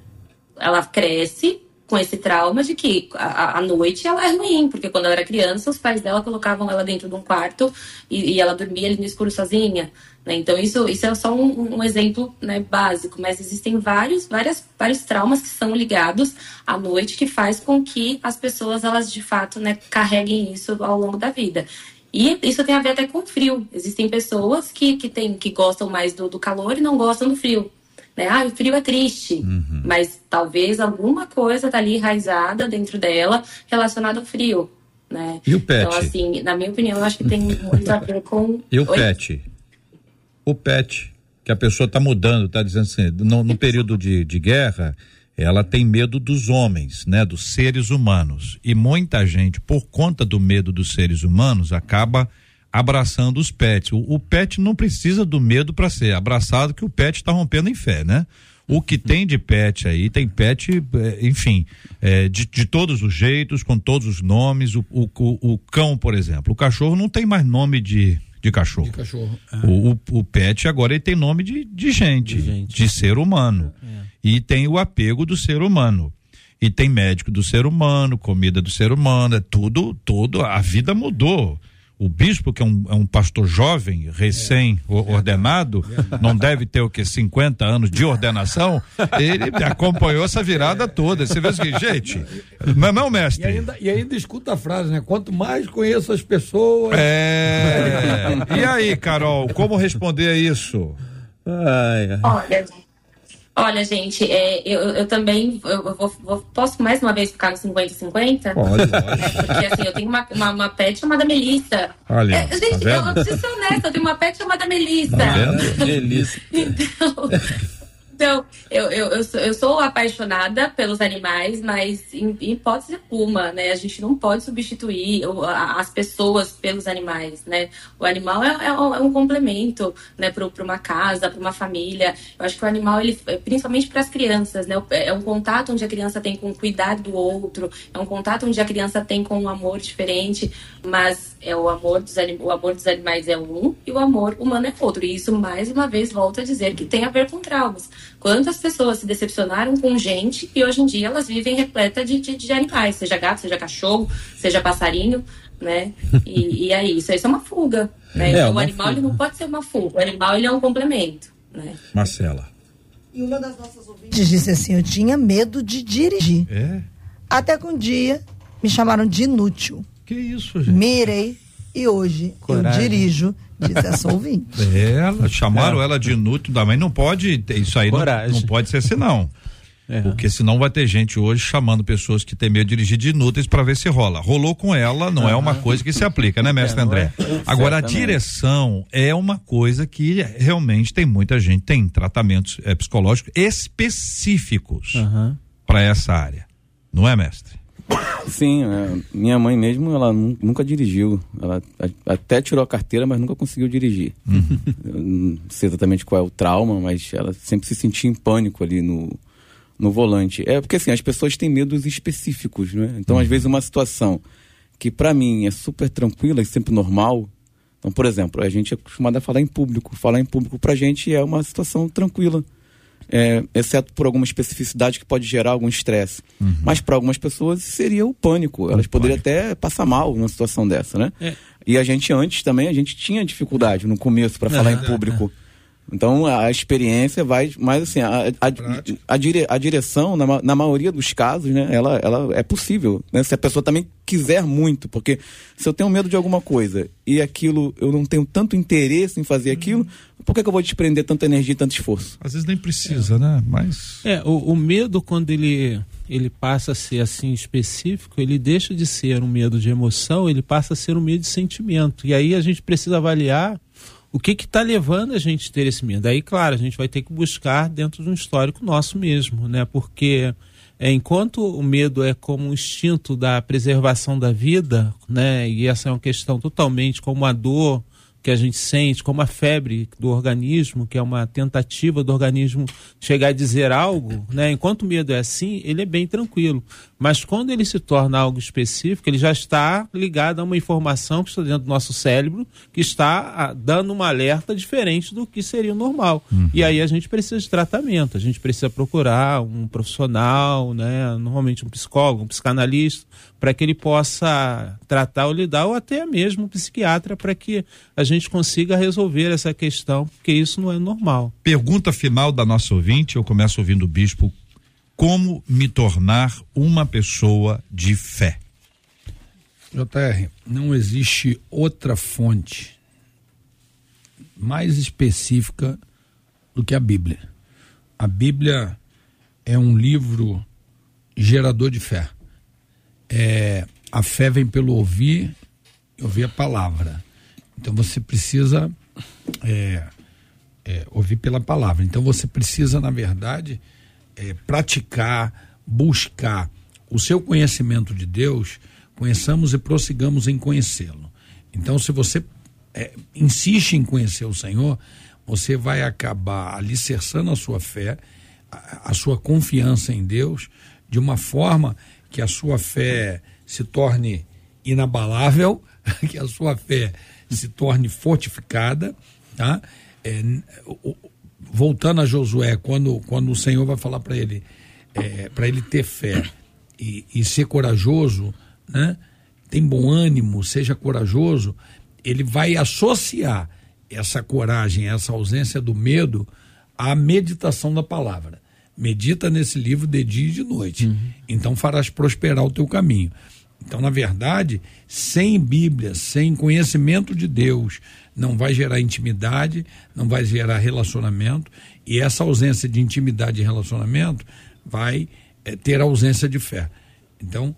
Ela cresce com esse trauma de que a, a, noite ela é ruim, porque quando ela era criança, os pais dela colocavam ela dentro de um quarto e, e ela dormia ali no escuro sozinha. Né? Então, isso, isso é só um, um exemplo né, básico, mas existem vários, várias, vários traumas que são ligados à noite que faz com que as pessoas, elas de fato, né, carreguem isso ao longo da vida. E isso tem a ver até com frio. Existem pessoas que, que, tem, que gostam mais do, do calor e não gostam do frio. Né? Ah, o frio é triste, uhum. mas talvez alguma coisa tá ali enraizada dentro dela relacionada ao frio. Né? E o pet? Então, assim, na minha opinião, eu acho que tem muito a ver com. E o Oi? pet? O pet, que a pessoa está mudando, está dizendo assim, no, no período de, de guerra, ela tem medo dos homens, né, dos seres humanos. E muita gente, por conta do medo dos seres humanos, acaba abraçando os pets. O, o pet não precisa do medo para ser abraçado, que o pet está rompendo em fé, né? O que tem de pet aí, tem pet, é, enfim, é, de, de todos os jeitos, com todos os nomes. O, o, o, cão, por exemplo. O cachorro não tem mais nome de, de cachorro. De cachorro. É. O, o, o, pet agora ele tem nome de, de, gente, de, gente. de ser humano. É. E tem o apego do ser humano. E tem médico do ser humano, comida do ser humano, é tudo, tudo, a vida mudou o bispo, que é um, é um pastor jovem, recém-ordenado, é, não deve ter o que, 50 anos de ordenação, ele acompanhou essa virada toda. Você vê o seguinte, gente, não, não mestre. E ainda, e ainda escuta a frase, né? Quanto mais conheço as pessoas. É. e aí, Carol, como responder a isso? Ai, ai. Olha, Olha, gente, é, eu, eu também eu vou, vou, posso mais uma vez ficar no 50-50? Pode, pode. Porque assim, eu tenho uma, uma, uma pet chamada Melissa. Olha, é, gente, tá eu, eu preciso ser honesta, eu tenho uma pet chamada Melissa. Tá? Melissa. então. Então, eu, eu, eu, sou, eu sou apaixonada pelos animais, mas em, em, hipótese alguma, né? A gente não pode substituir as pessoas pelos animais, né? O animal é, é, um, é um, complemento, né? Para uma casa, para uma família. Eu acho que o animal, ele, principalmente para as crianças, né? É um contato onde a criança tem com o cuidado do outro, é um contato onde a criança tem com um amor diferente, mas é o amor dos, o amor dos animais é um e o amor humano é outro. E isso, mais uma vez, volta a dizer que tem a ver com traumas Quantas pessoas se decepcionaram com gente e hoje em dia elas vivem repleta de, de, de animais, seja gato, seja cachorro, seja passarinho, né? E, e é isso. Isso é uma fuga. Né? É, então, o animal ele não pode ser uma fuga. O animal ele é um complemento. Né? Marcela. E uma das nossas ouvintes disse assim: Eu tinha medo de dirigir. É? Até que um dia me chamaram de inútil. Que isso, gente? Mirei e hoje Coragem. eu dirijo, diz essa ouvinte. Ela, chamaram é. ela de inútil, mas não pode, isso aí não, não, pode ser assim não. É. Porque senão vai ter gente hoje chamando pessoas que têm medo de dirigir de inúteis para ver se rola. Rolou com ela, não uhum. é uma coisa que se aplica, né, mestre é, André? É. Agora, a direção é uma coisa que realmente tem muita gente, tem tratamentos é, psicológicos específicos uhum. para essa área. Não é, mestre? Sim, é, minha mãe mesmo, ela nunca dirigiu. Ela até tirou a carteira, mas nunca conseguiu dirigir. Uhum. não sei exatamente qual é o trauma, mas ela sempre se sentia em pânico ali no, no volante. É porque assim, as pessoas têm medos específicos, né? Então, uhum. às vezes, uma situação que para mim é super tranquila e sempre normal. Então, por exemplo, a gente é acostumado a falar em público. Falar em público pra gente é uma situação tranquila. É, exceto por alguma especificidade que pode gerar algum estresse. Uhum. Mas para algumas pessoas seria o pânico. Elas o poderiam pânico. até passar mal numa situação dessa, né? É. E a gente antes também, a gente tinha dificuldade no começo para falar em público. Então a experiência vai, mas assim, a, a, a, dire, a direção, na, na maioria dos casos, né, ela, ela é possível, né? Se a pessoa também quiser muito, porque se eu tenho medo de alguma coisa e aquilo, eu não tenho tanto interesse em fazer aquilo, por que, que eu vou desprender tanta energia e tanto esforço? Às vezes nem precisa, é. né? Mas. É, o, o medo, quando ele, ele passa a ser assim específico, ele deixa de ser um medo de emoção, ele passa a ser um medo de sentimento. E aí a gente precisa avaliar o que está levando a gente a ter esse medo? Aí, claro, a gente vai ter que buscar dentro de um histórico nosso mesmo, né? Porque é, enquanto o medo é como um instinto da preservação da vida, né? E essa é uma questão totalmente como a dor, que a gente sente, como a febre do organismo, que é uma tentativa do organismo chegar a dizer algo, né? Enquanto o medo é assim, ele é bem tranquilo. Mas quando ele se torna algo específico, ele já está ligado a uma informação que está dentro do nosso cérebro, que está ah, dando uma alerta diferente do que seria o normal. Uhum. E aí a gente precisa de tratamento, a gente precisa procurar um profissional, né? Normalmente um psicólogo, um psicanalista, para que ele possa tratar ou lidar, ou até mesmo um psiquiatra, para que a gente consiga resolver essa questão, porque isso não é normal. Pergunta final da nossa ouvinte, eu começo ouvindo o bispo como me tornar uma pessoa de fé? JR, não existe outra fonte mais específica do que a Bíblia. A Bíblia é um livro gerador de fé. É, a fé vem pelo ouvir, ouvir a palavra. Então você precisa é, é, ouvir pela palavra. Então você precisa, na verdade, é, praticar, buscar o seu conhecimento de Deus, conheçamos e prossigamos em conhecê-lo. Então, se você é, insiste em conhecer o Senhor, você vai acabar alicerçando a sua fé, a, a sua confiança em Deus, de uma forma que a sua fé se torne inabalável, que a sua fé se torne fortificada, tá? É, voltando a Josué, quando, quando o Senhor vai falar para ele, é, para ele ter fé e, e ser corajoso, né? tem bom ânimo, seja corajoso, ele vai associar essa coragem, essa ausência do medo à meditação da palavra. Medita nesse livro de dia e de noite. Uhum. Então farás prosperar o teu caminho. Então, na verdade, sem Bíblia, sem conhecimento de Deus, não vai gerar intimidade, não vai gerar relacionamento, e essa ausência de intimidade e relacionamento vai é, ter ausência de fé. Então,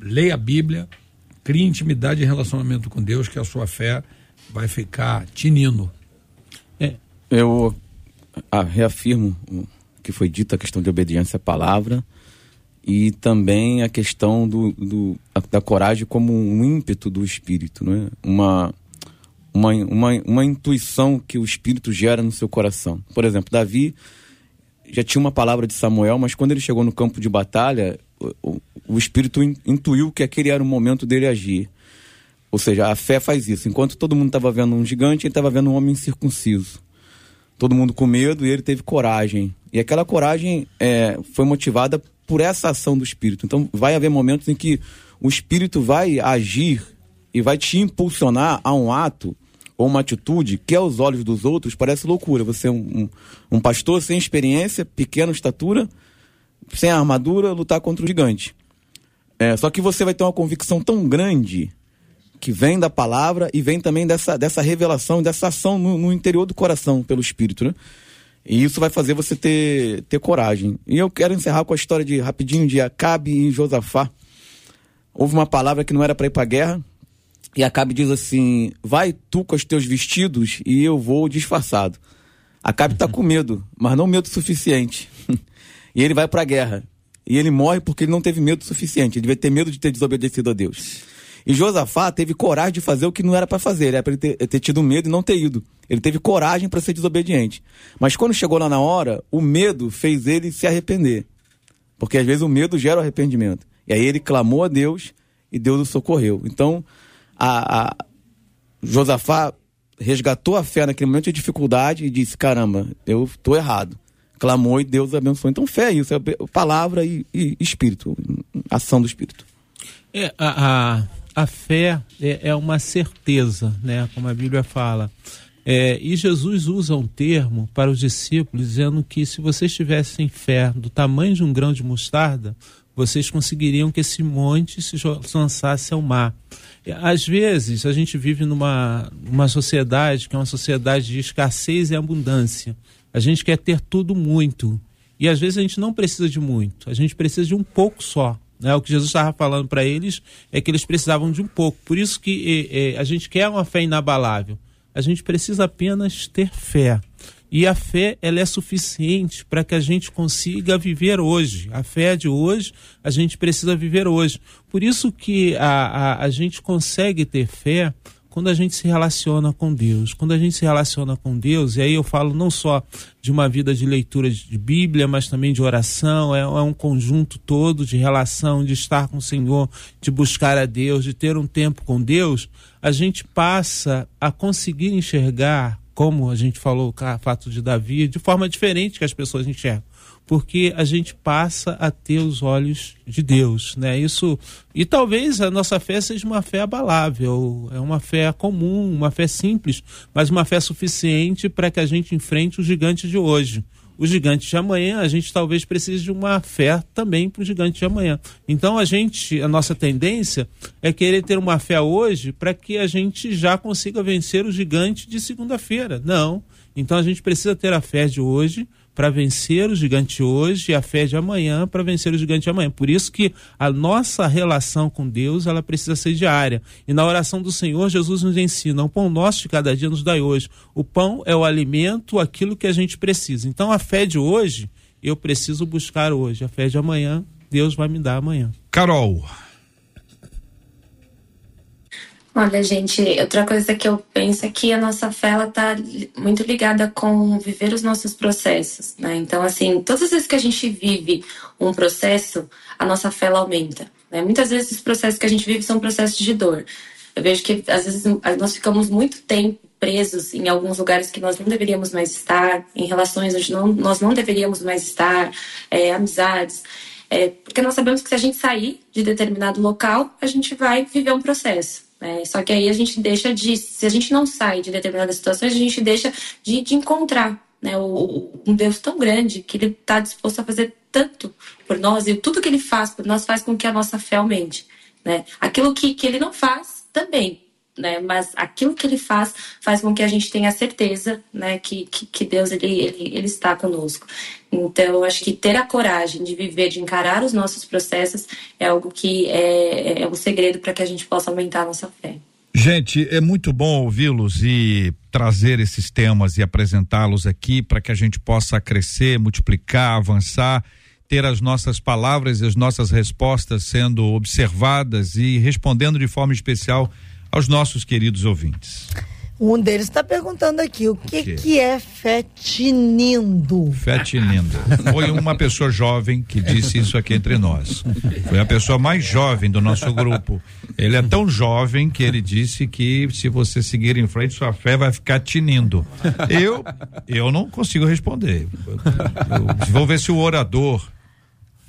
leia a Bíblia, crie intimidade e relacionamento com Deus, que a sua fé vai ficar tinindo. É, eu ah, reafirmo que foi dito, a questão de obediência à palavra, e também a questão do, do, da coragem como um ímpeto do espírito, não é? uma, uma, uma, uma intuição que o espírito gera no seu coração. Por exemplo, Davi já tinha uma palavra de Samuel, mas quando ele chegou no campo de batalha, o, o espírito intuiu que aquele era o momento dele agir. Ou seja, a fé faz isso. Enquanto todo mundo estava vendo um gigante, ele estava vendo um homem circunciso. Todo mundo com medo e ele teve coragem. E aquela coragem é, foi motivada por essa ação do espírito. Então, vai haver momentos em que o espírito vai agir e vai te impulsionar a um ato ou uma atitude que aos olhos dos outros parece loucura. Você é um, um, um pastor sem experiência, pequena estatura, sem armadura, lutar contra o gigante. É, só que você vai ter uma convicção tão grande que vem da palavra e vem também dessa, dessa revelação, dessa ação no, no interior do coração pelo Espírito, né? E isso vai fazer você ter, ter coragem. E eu quero encerrar com a história de rapidinho de Acabe e Josafá. Houve uma palavra que não era para ir para a guerra, e Acabe diz assim: Vai tu com os teus vestidos e eu vou disfarçado. Acabe está com medo, mas não medo suficiente. e ele vai para a guerra. E ele morre porque ele não teve medo suficiente. Ele devia ter medo de ter desobedecido a Deus. E Josafá teve coragem de fazer o que não era para fazer. Era para ele ter, ter, tido medo e não ter ido. Ele teve coragem para ser desobediente. Mas quando chegou lá na hora, o medo fez ele se arrepender. Porque às vezes o medo gera o arrependimento. E aí ele clamou a Deus e Deus o socorreu. Então, a, a Josafá resgatou a fé naquele momento de dificuldade e disse: caramba, eu estou errado. Clamou e Deus abençoou. Então, fé é isso, é palavra e, e espírito, ação do espírito. É, a, a, a fé é, é, uma certeza, né? como a Bíblia fala. É, e Jesus usa um termo para os discípulos, dizendo que se vocês tivessem fé do tamanho de um grão de mostarda, vocês conseguiriam que esse monte se lançasse ao mar. Às vezes, a gente vive numa uma sociedade que é uma sociedade de escassez e abundância. A gente quer ter tudo muito. E às vezes a gente não precisa de muito, a gente precisa de um pouco só. Né? O que Jesus estava falando para eles é que eles precisavam de um pouco. Por isso que é, é, a gente quer uma fé inabalável. A gente precisa apenas ter fé. E a fé ela é suficiente para que a gente consiga viver hoje. A fé de hoje, a gente precisa viver hoje. Por isso que a, a, a gente consegue ter fé quando a gente se relaciona com Deus. Quando a gente se relaciona com Deus, e aí eu falo não só de uma vida de leitura de Bíblia, mas também de oração, é, é, um conjunto todo de relação, de estar com o Senhor, de buscar a Deus, de ter um tempo com Deus, a gente passa a conseguir enxergar como a gente falou, o fato de Davi, de forma diferente que as pessoas enxergam. Porque a gente passa a ter os olhos de Deus, né? Isso e talvez a nossa fé seja uma fé abalável, é uma fé comum, uma fé simples, mas uma fé suficiente para que a gente enfrente os gigantes de hoje o gigante de amanhã, a gente talvez precise de uma fé também para o gigante de amanhã. Então a gente, a nossa tendência é querer ter uma fé hoje para que a gente já consiga vencer o gigante de segunda-feira. Não. Então a gente precisa ter a fé de hoje para vencer o gigante hoje e a fé de amanhã para vencer o gigante amanhã. Por isso que a nossa relação com Deus, ela precisa ser diária. E na oração do Senhor, Jesus nos ensina, o pão nosso de cada dia nos dai hoje. O pão é o alimento, aquilo que a gente precisa. Então a fé de hoje, eu preciso buscar hoje. A fé de amanhã, Deus vai me dar amanhã. Carol, Olha, gente, outra coisa que eu penso é que a nossa fé ela tá muito ligada com viver os nossos processos, né? Então, assim, todas as vezes que a gente vive um processo, a nossa fé ela aumenta. Né? Muitas vezes os processos que a gente vive são processos de dor. Eu vejo que às vezes nós ficamos muito tempo presos em alguns lugares que nós não deveríamos mais estar, em relações onde não, nós não deveríamos mais estar, é, amizades. É, porque nós sabemos que se a gente sair de determinado local, a gente vai viver um processo. É, só que aí a gente deixa de, se a gente não sai de determinadas situações, a gente deixa de, de encontrar né, o, um Deus tão grande que ele está disposto a fazer tanto por nós e tudo que ele faz por nós faz com que a nossa fé aumente. Né? Aquilo que, que ele não faz também, né? Mas aquilo que ele faz faz com que a gente tenha certeza, né, que, que, que Deus ele, ele, ele está conosco. Então, acho que ter a coragem de viver, de encarar os nossos processos é algo que é, é um segredo para que a gente possa aumentar a nossa fé. Gente, é muito bom ouvi-los e trazer esses temas e apresentá-los aqui para que a gente possa crescer, multiplicar, avançar, ter as nossas palavras e as nossas respostas sendo observadas e respondendo de forma especial aos nossos queridos ouvintes. Um deles está perguntando aqui o que, o que é fetinindo. Fetinindo. Foi uma pessoa jovem que disse isso aqui entre nós. Foi a pessoa mais jovem do nosso grupo. Ele é tão jovem que ele disse que se você seguir em frente, sua fé vai ficar tinindo. Eu, eu não consigo responder. Eu, eu, vou ver se o orador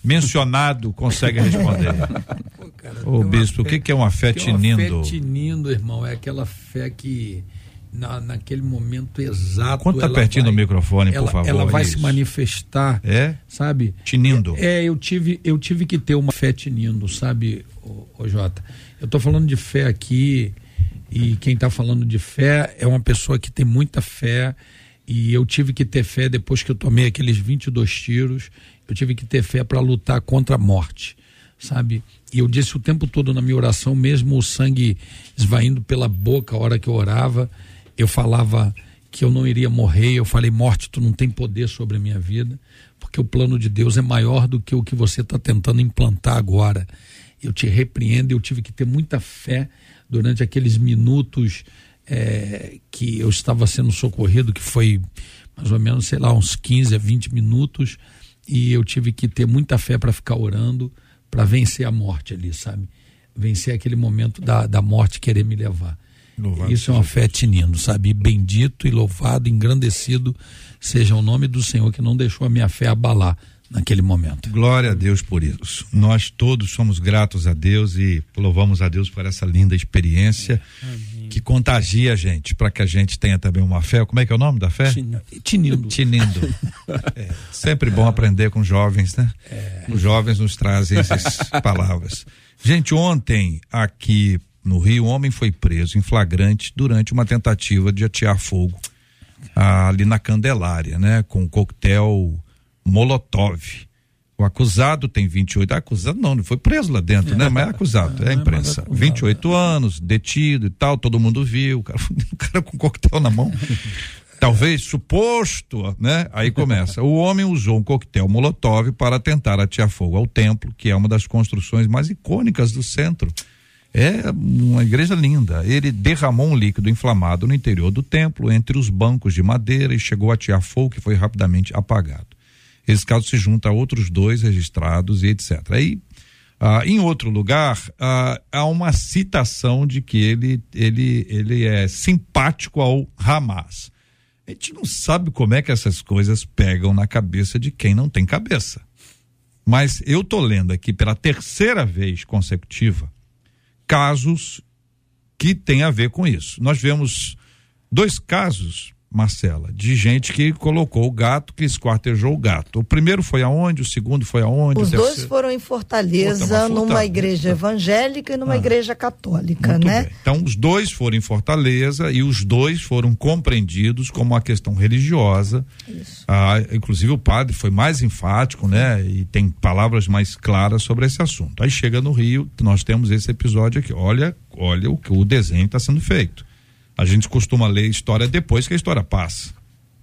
mencionado consegue responder. Pô, cara, Ô, bispo, o que, que é uma fé tinindo? Fé tinindo, irmão, é aquela fé que na, naquele momento exato. Conta pertinho vai, do microfone, ela, por favor. Ela vai isso. se manifestar. É? Sabe? Tinindo. É, é, eu tive, eu tive que ter uma fé tinindo, sabe, o, o Jota? Eu estou falando de fé aqui E quem está falando de fé é uma pessoa que tem muita fé. E eu tive que ter fé depois que eu tomei aqueles 22 tiros. Eu tive que ter fé para lutar contra a morte, sabe? E eu disse o tempo todo na minha oração, mesmo o sangue esvaindo pela boca a hora que eu orava, eu falava que eu não iria morrer. Eu falei, morte, tu não tem poder sobre a minha vida, porque o plano de Deus é maior do que o que você está tentando implantar agora. Eu te repreendo, eu tive que ter muita fé durante aqueles minutos é, que eu estava sendo socorrido, que foi mais ou menos, sei lá, uns 15 a 20 minutos, e eu tive que ter muita fé para ficar orando, para vencer a morte ali, sabe? Vencer aquele momento da, da morte querer me levar. Louvado Isso é uma fé tinindo, sabe? Bendito e louvado, engrandecido seja o nome do Senhor que não deixou a minha fé abalar naquele momento. Glória a Deus por isso. Nós todos somos gratos a Deus e louvamos a Deus por essa linda experiência Amém. Que contagia a gente, para que a gente tenha também uma fé. Como é que é o nome da fé? Tinindo. Tinindo. é, sempre bom aprender com jovens, né? É. Os jovens nos trazem essas palavras. Gente, ontem aqui no Rio, um homem foi preso em flagrante durante uma tentativa de atear fogo ah, ali na Candelária, né? Com um coquetel Molotov. O acusado tem 28, ah, acusado não, não foi preso lá dentro, né? Mas é acusado, é a imprensa. É 28 anos, detido e tal, todo mundo viu, o cara, o cara com coquetel na mão. Talvez suposto, né? Aí começa. O homem usou um coquetel Molotov para tentar atear fogo ao templo, que é uma das construções mais icônicas do centro é uma igreja linda. Ele derramou um líquido inflamado no interior do templo, entre os bancos de madeira, e chegou a tirar fogo que foi rapidamente apagado. Esse caso se junta a outros dois registrados e etc. Aí, ah, em outro lugar, ah, há uma citação de que ele, ele, ele é simpático ao Hamas. A gente não sabe como é que essas coisas pegam na cabeça de quem não tem cabeça. Mas eu tô lendo aqui pela terceira vez consecutiva casos que têm a ver com isso. Nós vemos dois casos Marcela, de gente que colocou o gato, que esquartejou o gato. O primeiro foi aonde? O segundo foi aonde? Os dois ser... foram em Fortaleza, numa igreja evangélica e numa ah, igreja católica, né? Bem. Então, os dois foram em Fortaleza e os dois foram compreendidos como uma questão religiosa. Isso. Ah, inclusive, o padre foi mais enfático, né? E tem palavras mais claras sobre esse assunto. Aí chega no Rio, nós temos esse episódio aqui. Olha, olha o que o desenho está sendo feito. A gente costuma ler história depois que a história passa.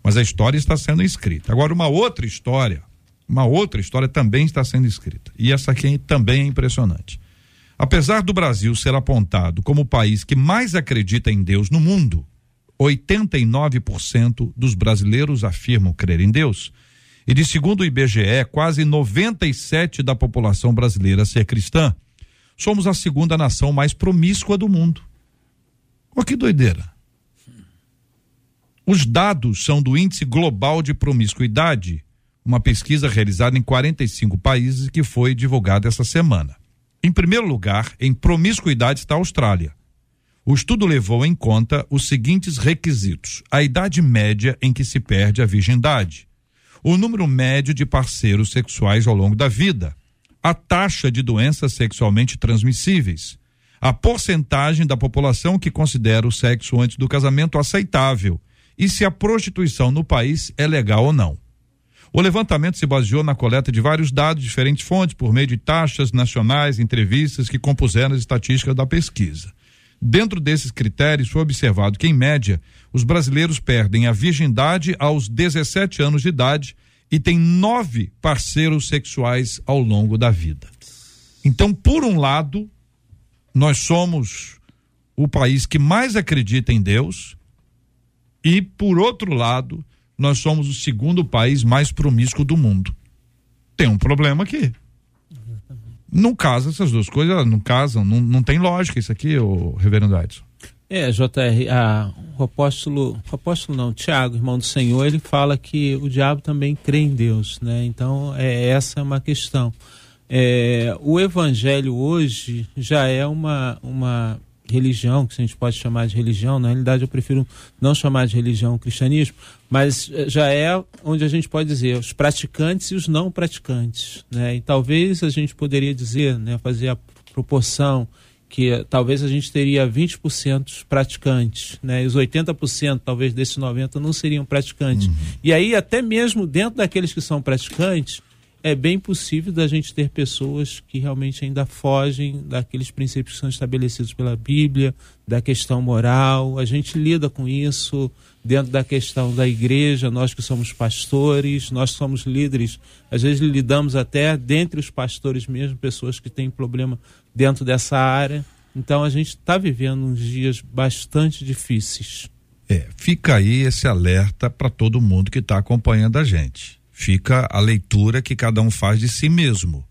Mas a história está sendo escrita. Agora, uma outra história, uma outra história também está sendo escrita. E essa aqui também é impressionante. Apesar do Brasil ser apontado como o país que mais acredita em Deus no mundo, 89% dos brasileiros afirmam crer em Deus. E de segundo o IBGE, quase 97 da população brasileira ser cristã. Somos a segunda nação mais promíscua do mundo. Olha que doideira. Os dados são do Índice Global de Promiscuidade, uma pesquisa realizada em 45 países que foi divulgada essa semana. Em primeiro lugar, em promiscuidade está a Austrália. O estudo levou em conta os seguintes requisitos: a idade média em que se perde a virgindade, o número médio de parceiros sexuais ao longo da vida, a taxa de doenças sexualmente transmissíveis, a porcentagem da população que considera o sexo antes do casamento aceitável e se a prostituição no país é legal ou não. O levantamento se baseou na coleta de vários dados de diferentes fontes por meio de taxas nacionais, entrevistas que compuseram as estatísticas da pesquisa. Dentro desses critérios, foi observado que, em média, os brasileiros perdem a virgindade aos 17 anos de idade e têm nove parceiros sexuais ao longo da vida. Então, por um lado, nós somos o país que mais acredita em Deus e, por outro lado, nós somos o segundo país mais promíscuo do mundo. Tem um problema aqui. Não casa essas duas coisas, não casam, não, não tem lógica isso aqui, o reverendo Edson. É, JR, a, o apóstolo, o apóstolo não, Tiago, irmão do Senhor, ele fala que o diabo também crê em Deus, né? Então, é, essa é uma questão. É, o evangelho hoje já é uma, uma religião, que a gente pode chamar de religião, na realidade eu prefiro não chamar de religião o cristianismo, mas eh, já é onde a gente pode dizer os praticantes e os não praticantes. Né? E talvez a gente poderia dizer, né, fazer a proporção que talvez a gente teria 20% praticantes, né? E os 80%, talvez desses 90 não seriam praticantes. Uhum. E aí até mesmo dentro daqueles que são praticantes, é bem possível da gente ter pessoas que realmente ainda fogem daqueles princípios que são estabelecidos pela Bíblia, da questão moral. A gente lida com isso dentro da questão da igreja, nós que somos pastores, nós somos líderes, às vezes lidamos até dentre os pastores mesmo, pessoas que têm problema dentro dessa área. Então a gente está vivendo uns dias bastante difíceis. É, fica aí esse alerta para todo mundo que está acompanhando a gente. Fica a leitura que cada um faz de si mesmo.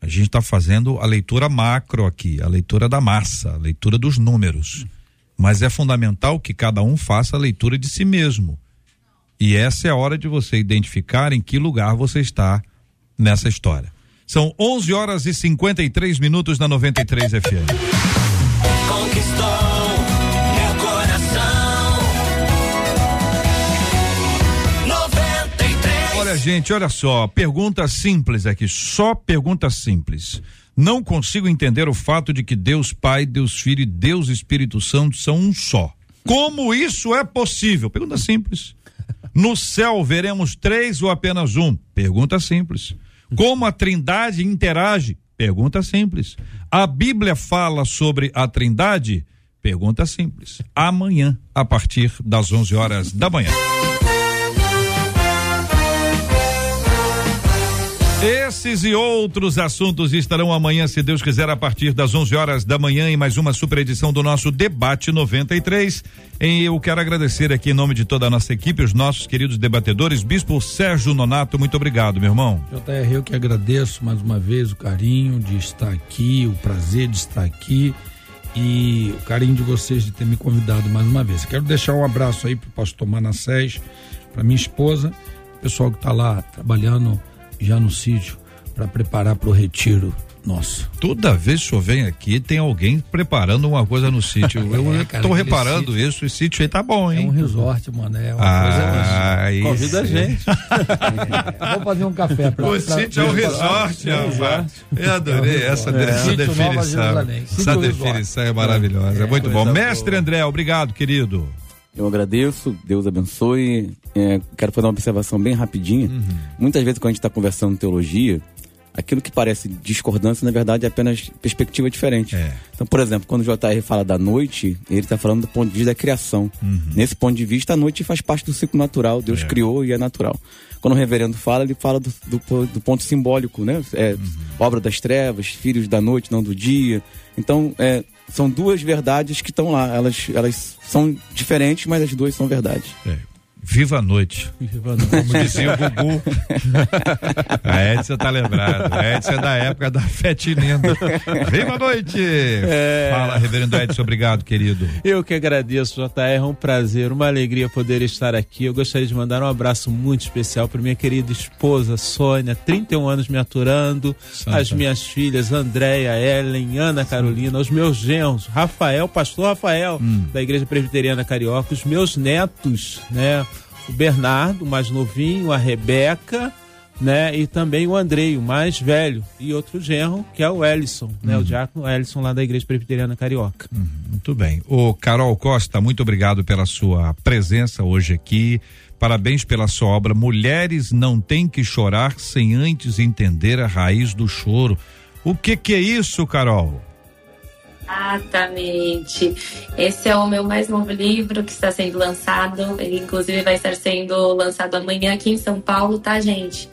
A gente está fazendo a leitura macro aqui, a leitura da massa, a leitura dos números. Mas é fundamental que cada um faça a leitura de si mesmo. E essa é a hora de você identificar em que lugar você está nessa história. São 11 horas e 53 minutos na 93 FM. Conquistou 93. Olha, gente, olha só. Pergunta simples aqui. Só pergunta simples. Não consigo entender o fato de que Deus Pai, Deus Filho e Deus Espírito Santo são um só. Como isso é possível? Pergunta simples. No céu veremos três ou apenas um? Pergunta simples. Como a Trindade interage? Pergunta simples. A Bíblia fala sobre a Trindade? Pergunta simples. Amanhã, a partir das 11 horas da manhã. Esses e outros assuntos estarão amanhã, se Deus quiser, a partir das 11 horas da manhã, em mais uma super edição do nosso Debate 93. E eu quero agradecer aqui em nome de toda a nossa equipe, os nossos queridos debatedores, Bispo Sérgio Nonato, muito obrigado, meu irmão. JR, eu que agradeço mais uma vez o carinho de estar aqui, o prazer de estar aqui e o carinho de vocês de ter me convidado mais uma vez. Quero deixar um abraço aí para o pastor Manassés, para minha esposa, pessoal que está lá trabalhando já no sítio para preparar para o retiro nosso. Toda vez que o senhor vem aqui, tem alguém preparando uma coisa no sítio. Eu é, cara, tô reparando sítio, isso, esse sítio aí tá bom, hein? É um resort, mano. É uma ah, coisa. Convida a gente. é, vou fazer um café pra O pra, sítio é um resort, rapaz. Eu adorei é essa, é. essa definição. Essa definição é maravilhosa. É, muito bom. Mestre boa. André, obrigado, querido. Eu agradeço, Deus abençoe. É, quero fazer uma observação bem rapidinha. Uhum. Muitas vezes, quando a gente está conversando teologia, aquilo que parece discordância, na verdade, é apenas perspectiva diferente. É. Então, por exemplo, quando o JR fala da noite, ele está falando do ponto de vista da criação. Uhum. Nesse ponto de vista, a noite faz parte do ciclo natural. Deus é. criou e é natural. Quando o reverendo fala, ele fala do, do, do ponto simbólico, né? É, uhum. Obra das trevas, filhos da noite, não do dia. Então, é, são duas verdades que estão lá. Elas, elas são diferentes, mas as duas são verdades. É. Viva a noite. Viva a noite. Como dizia o Gugu. a Edson tá lembrado. A Edson é da época da Fete Linda. Viva a noite! É... Fala, reverendo Edson, obrigado, querido. Eu que agradeço, JR. É um prazer, uma alegria poder estar aqui. Eu gostaria de mandar um abraço muito especial para minha querida esposa, Sônia, 31 anos me aturando, Santa. as minhas filhas, Andréia, Ellen, Ana Carolina, os meus genros, Rafael, pastor Rafael, hum. da Igreja Presbiteriana Carioca, os meus netos, né? O Bernardo, mais novinho, a Rebeca, né? E também o Andrei, o mais velho, e outro genro, que é o Ellison, né? O uhum. diácono Ellison lá da Igreja Presbiteriana Carioca. Uhum, muito bem. O Carol Costa, muito obrigado pela sua presença hoje aqui. Parabéns pela sua obra. Mulheres não têm que chorar sem antes entender a raiz do choro. O que que é isso, Carol? Exatamente. Esse é o meu mais novo livro que está sendo lançado. Ele, inclusive, vai estar sendo lançado amanhã aqui em São Paulo, tá, gente?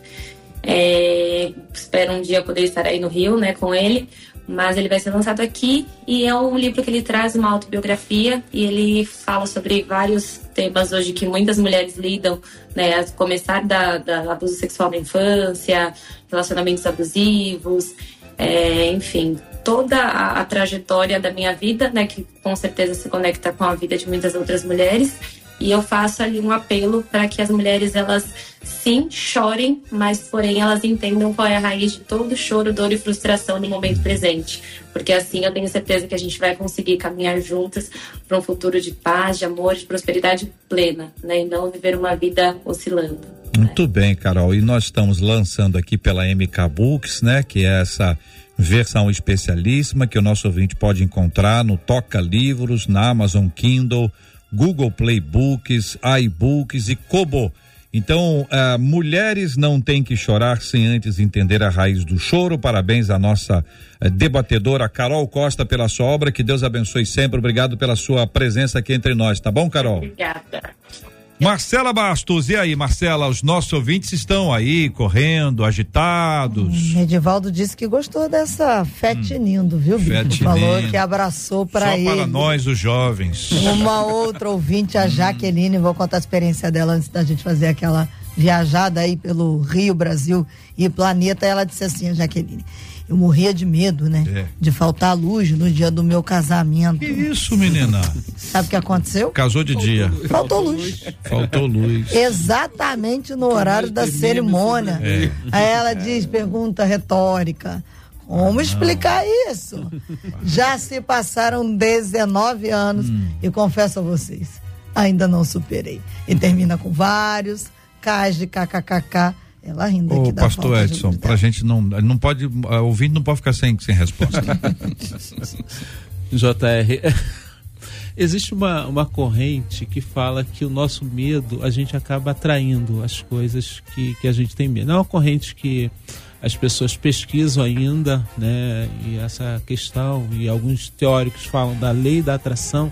É, espero um dia poder estar aí no Rio, né, com ele. Mas ele vai ser lançado aqui e é um livro que ele traz uma autobiografia e ele fala sobre vários temas hoje que muitas mulheres lidam, né? A começar da, da abuso sexual na infância, relacionamentos abusivos, é, enfim, toda a, a, trajetória da minha vida, né, que com certeza se conecta com a vida de muitas outras mulheres. E eu faço ali um apelo para que as mulheres elas sim chorem, mas porém elas entendam qual é a raiz de todo choro, dor e frustração no momento presente, porque assim eu tenho certeza que a gente vai conseguir caminhar juntas para um futuro de paz, de amor, de prosperidade plena, né, e não viver uma vida oscilando. Muito né? bem, Carol. E nós estamos lançando aqui pela MK Books, né, que é essa versão especialíssima que o nosso ouvinte pode encontrar no Toca Livros, na Amazon Kindle, Google Play Books, iBooks e Kobo. Então, uh, mulheres não têm que chorar sem antes entender a raiz do choro. Parabéns à nossa uh, debatedora Carol Costa pela sua obra. Que Deus abençoe sempre. Obrigado pela sua presença aqui entre nós, tá bom, Carol? Obrigada. Marcela Bastos, e aí, Marcela, os nossos ouvintes estão aí correndo, agitados. Hum, Edivaldo disse que gostou dessa fetinindo, hum, viu, Bico? Falou que abraçou para ele. Só para nós, os jovens. Uma outra ouvinte, a Jaqueline, vou contar a experiência dela antes da gente fazer aquela viajada aí pelo Rio, Brasil e planeta. Ela disse assim, a Jaqueline, eu morria de medo, né? É. De faltar luz no dia do meu casamento. Que isso, menina? Sabe o que aconteceu? Casou de Faltou dia. Luz. Faltou luz. Faltou luz. Exatamente no horário da cerimônia. É. Aí ela diz, pergunta retórica. Como ah, explicar isso? Já se passaram 19 anos hum. e confesso a vocês, ainda não superei. E termina com vários cais de kkkk ela rindo Ô, aqui da pastor Edson, de pra gente não, não pode, ouvinte não pode ficar sem, sem resposta. JR, existe uma, uma corrente que fala que o nosso medo, a gente acaba atraindo as coisas que, que a gente tem medo. Não é uma corrente que as pessoas pesquisam ainda, né? E essa questão, e alguns teóricos falam da lei da atração,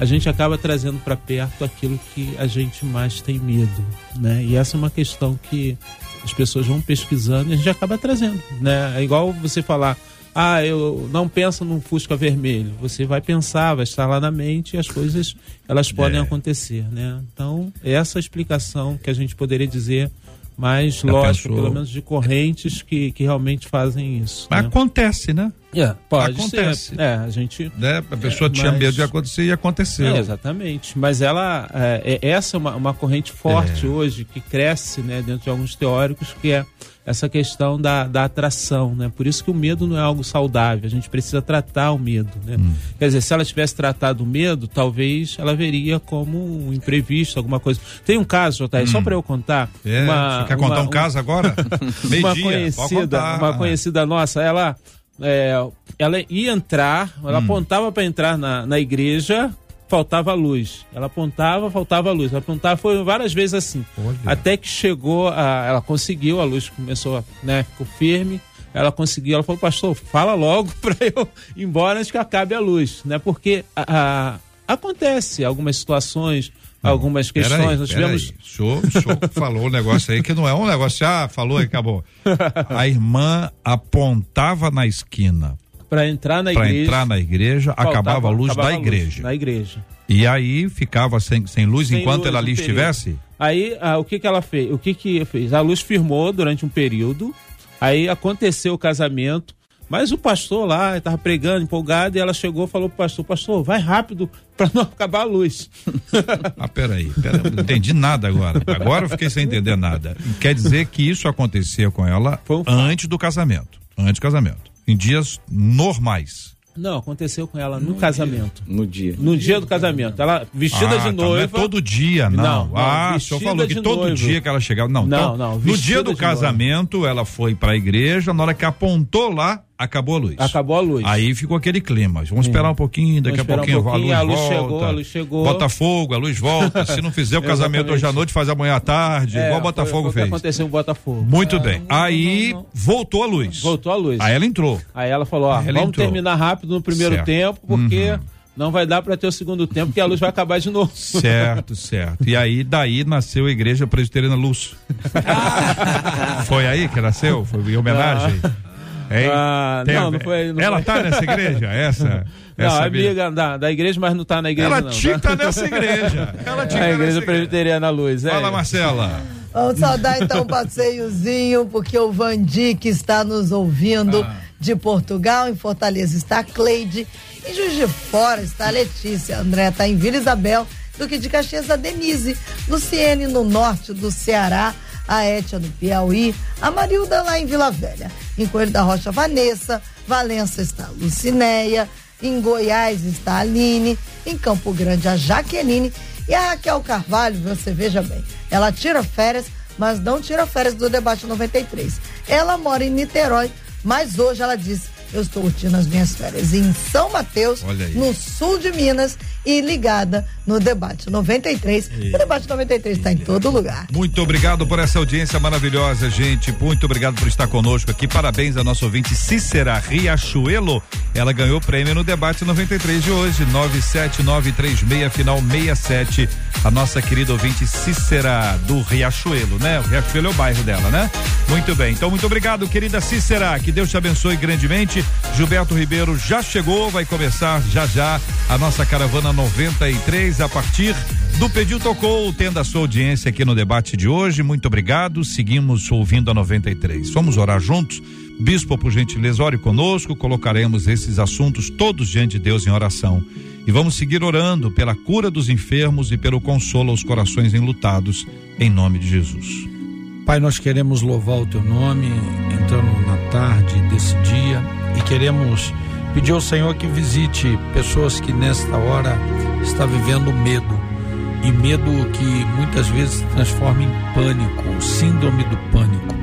a gente acaba trazendo para perto aquilo que a gente mais tem medo, né? E essa é uma questão que as pessoas vão pesquisando e a gente acaba trazendo, né? É igual você falar, ah, eu não penso num Fusca vermelho. Você vai pensar, vai estar lá na mente e as coisas elas podem é. acontecer, né? Então, essa explicação que a gente poderia dizer mas Já lógico, pensou... pelo menos de correntes que, que realmente fazem isso. Mas né? acontece, né? É, pode acontece. Ser. É, a gente. Né? A pessoa é, tinha mas... medo de acontecer e aconteceu. É, exatamente. Mas ela. É, é essa é uma, uma corrente forte é. hoje que cresce né, dentro de alguns teóricos, que é essa questão da, da atração, né? Por isso que o medo não é algo saudável, a gente precisa tratar o medo, né? Hum. Quer dizer, se ela tivesse tratado o medo, talvez ela veria como um imprevisto, alguma coisa. Tem um caso, JR, hum. só para eu contar. É, uma, você quer uma, contar um caso agora? uma conhecida, uma conhecida nossa, ela é, ela ia entrar, ela hum. apontava para entrar na, na igreja, faltava luz. Ela apontava, faltava luz. Ela apontava, foi várias vezes assim. Olha. Até que chegou, a, ela conseguiu, a luz começou, né, ficou firme. Ela conseguiu, ela falou, pastor, fala logo para eu ir embora antes que acabe a luz, né? Porque a, a, acontece algumas situações, algumas questões. Nós tivemos. Aí. O senhor, o senhor falou um negócio aí que não é um negócio, ah, falou e acabou. A irmã apontava na esquina para entrar na igreja. Para entrar na igreja, faltava, acabava a luz acabava da igreja. Na igreja. E aí ficava sem, sem luz sem enquanto luz ela ali estivesse? Aí ah, o que que ela fez? O que que fez? A luz firmou durante um período. Aí aconteceu o casamento. Mas o pastor lá estava pregando, empolgado, e ela chegou e falou pro pastor: Pastor, vai rápido para não acabar a luz. ah, peraí, peraí, não entendi nada agora. Agora eu fiquei sem entender nada. Quer dizer que isso acontecia com ela um antes do casamento. Antes do casamento em dias normais. Não, aconteceu com ela no, no casamento. Dia. No dia. No dia do casamento. Ela vestida ah, de noiva. Tá, não é todo dia, não. não, não ah, o senhor falou que todo noivo. dia que ela chegava. Não, não, então, não. No dia do casamento, noiva. ela foi para a igreja, na hora que apontou lá, acabou a luz. Acabou a luz. Aí ficou aquele clima. Vamos esperar um pouquinho, daqui a pouquinho, um pouquinho, a, luz a luz volta. Chegou, a luz chegou. Botafogo, a luz volta. Se não fizer o casamento hoje à noite, faz amanhã à tarde, é, igual o Botafogo foi, fez. aconteceu o Botafogo. Muito é, bem. Não, Aí não, não, voltou a luz. Voltou a luz. Aí ela entrou. Aí ela falou: ó, vamos entrou. terminar rápido no primeiro certo. tempo, porque. Uhum. Não vai dar para ter o segundo tempo, porque a luz vai acabar de novo. Certo, certo. E aí, daí nasceu a Igreja Presbiteriana Luz. Foi aí que nasceu? Foi em homenagem? Ah. Hein? Ah, não, não foi. Não ela foi. tá nessa igreja? Essa? Não, essa amiga da, da igreja, mas não tá na igreja. Ela não, tinha tá? que tá nessa igreja. Ela tinha a igreja presbiteriana luz. É. Fala, Marcela. Vamos saudar então um passeiozinho, porque o Vandic está nos ouvindo ah. de Portugal, em Fortaleza está a Cleide, em Juiz de Fora está a Letícia, André está em Vila Isabel, Duque de Caxias a Denise, Luciene no norte do Ceará, a Étia no Piauí, a Marilda lá em Vila Velha. Em Coelho da Rocha, Vanessa, Valença está a Lucinéia, em Goiás está a Aline, em Campo Grande a Jaqueline e a Raquel Carvalho, você veja bem, ela tira férias, mas não tira férias do debate 93. Ela mora em Niterói, mas hoje ela disse Eu estou curtindo as minhas férias em São Mateus, no sul de Minas e ligada no Debate 93. E... O Debate 93 está em todo lugar. Muito obrigado por essa audiência maravilhosa, gente. Muito obrigado por estar conosco aqui. Parabéns à nossa ouvinte Cícera Riachuelo. Ela ganhou prêmio no Debate 93 de hoje, 97936 final 67. A nossa querida ouvinte Cícera do Riachuelo, né? O Riachuelo é o bairro dela, né? Muito bem. Então, muito obrigado, querida Cícera. Que Deus te abençoe grandemente. Gilberto Ribeiro já chegou, vai começar já já a nossa caravana 93 a partir do Pediu Tocou, tendo a sua audiência aqui no debate de hoje. Muito obrigado. Seguimos ouvindo a 93. Vamos orar juntos? Bispo, por gentileza, ore conosco. Colocaremos esses assuntos todos diante de Deus em oração. E vamos seguir orando pela cura dos enfermos e pelo consolo aos corações enlutados, em nome de Jesus. Pai, nós queremos louvar o teu nome entrando na tarde desse dia e queremos pedir ao Senhor que visite pessoas que nesta hora está vivendo medo e medo que muitas vezes se transforma em pânico, síndrome do pânico.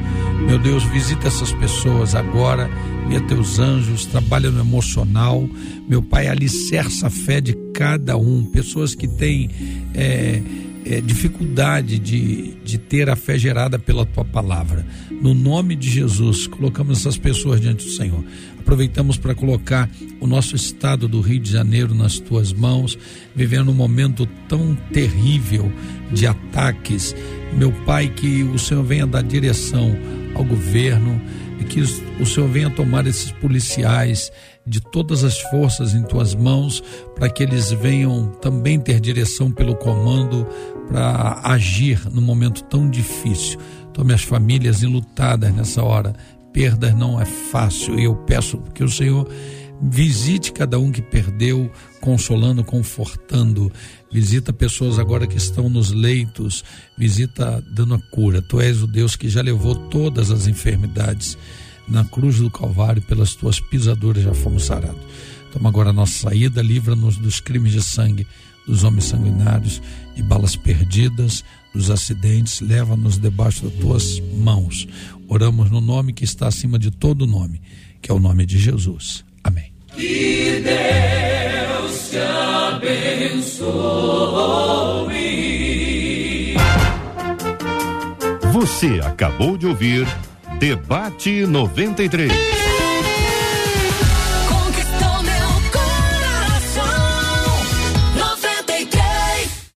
Meu Deus, visita essas pessoas agora, via teus anjos, trabalha no emocional. Meu Pai, alicerça a fé de cada um. Pessoas que têm é, é, dificuldade de, de ter a fé gerada pela tua palavra. No nome de Jesus, colocamos essas pessoas diante do Senhor. Aproveitamos para colocar o nosso estado do Rio de Janeiro nas tuas mãos, vivendo um momento tão terrível de ataques. Meu Pai, que o Senhor venha dar direção ao governo e que o Senhor venha tomar esses policiais de todas as forças em tuas mãos, para que eles venham também ter direção pelo comando para agir num momento tão difícil. Tome as famílias enlutadas nessa hora perdas não é fácil. E eu peço que o Senhor visite cada um que perdeu, consolando, confortando. Visita pessoas agora que estão nos leitos, visita dando a cura. Tu és o Deus que já levou todas as enfermidades na cruz do Calvário, pelas tuas pisaduras já fomos sarados. Toma agora a nossa saída, livra-nos dos crimes de sangue, dos homens sanguinários, de balas perdidas, dos acidentes, leva-nos debaixo das tuas mãos. Oramos no nome que está acima de todo nome, que é o nome de Jesus. Amém. Que Deus te abençoe. Você acabou de ouvir Debate 93.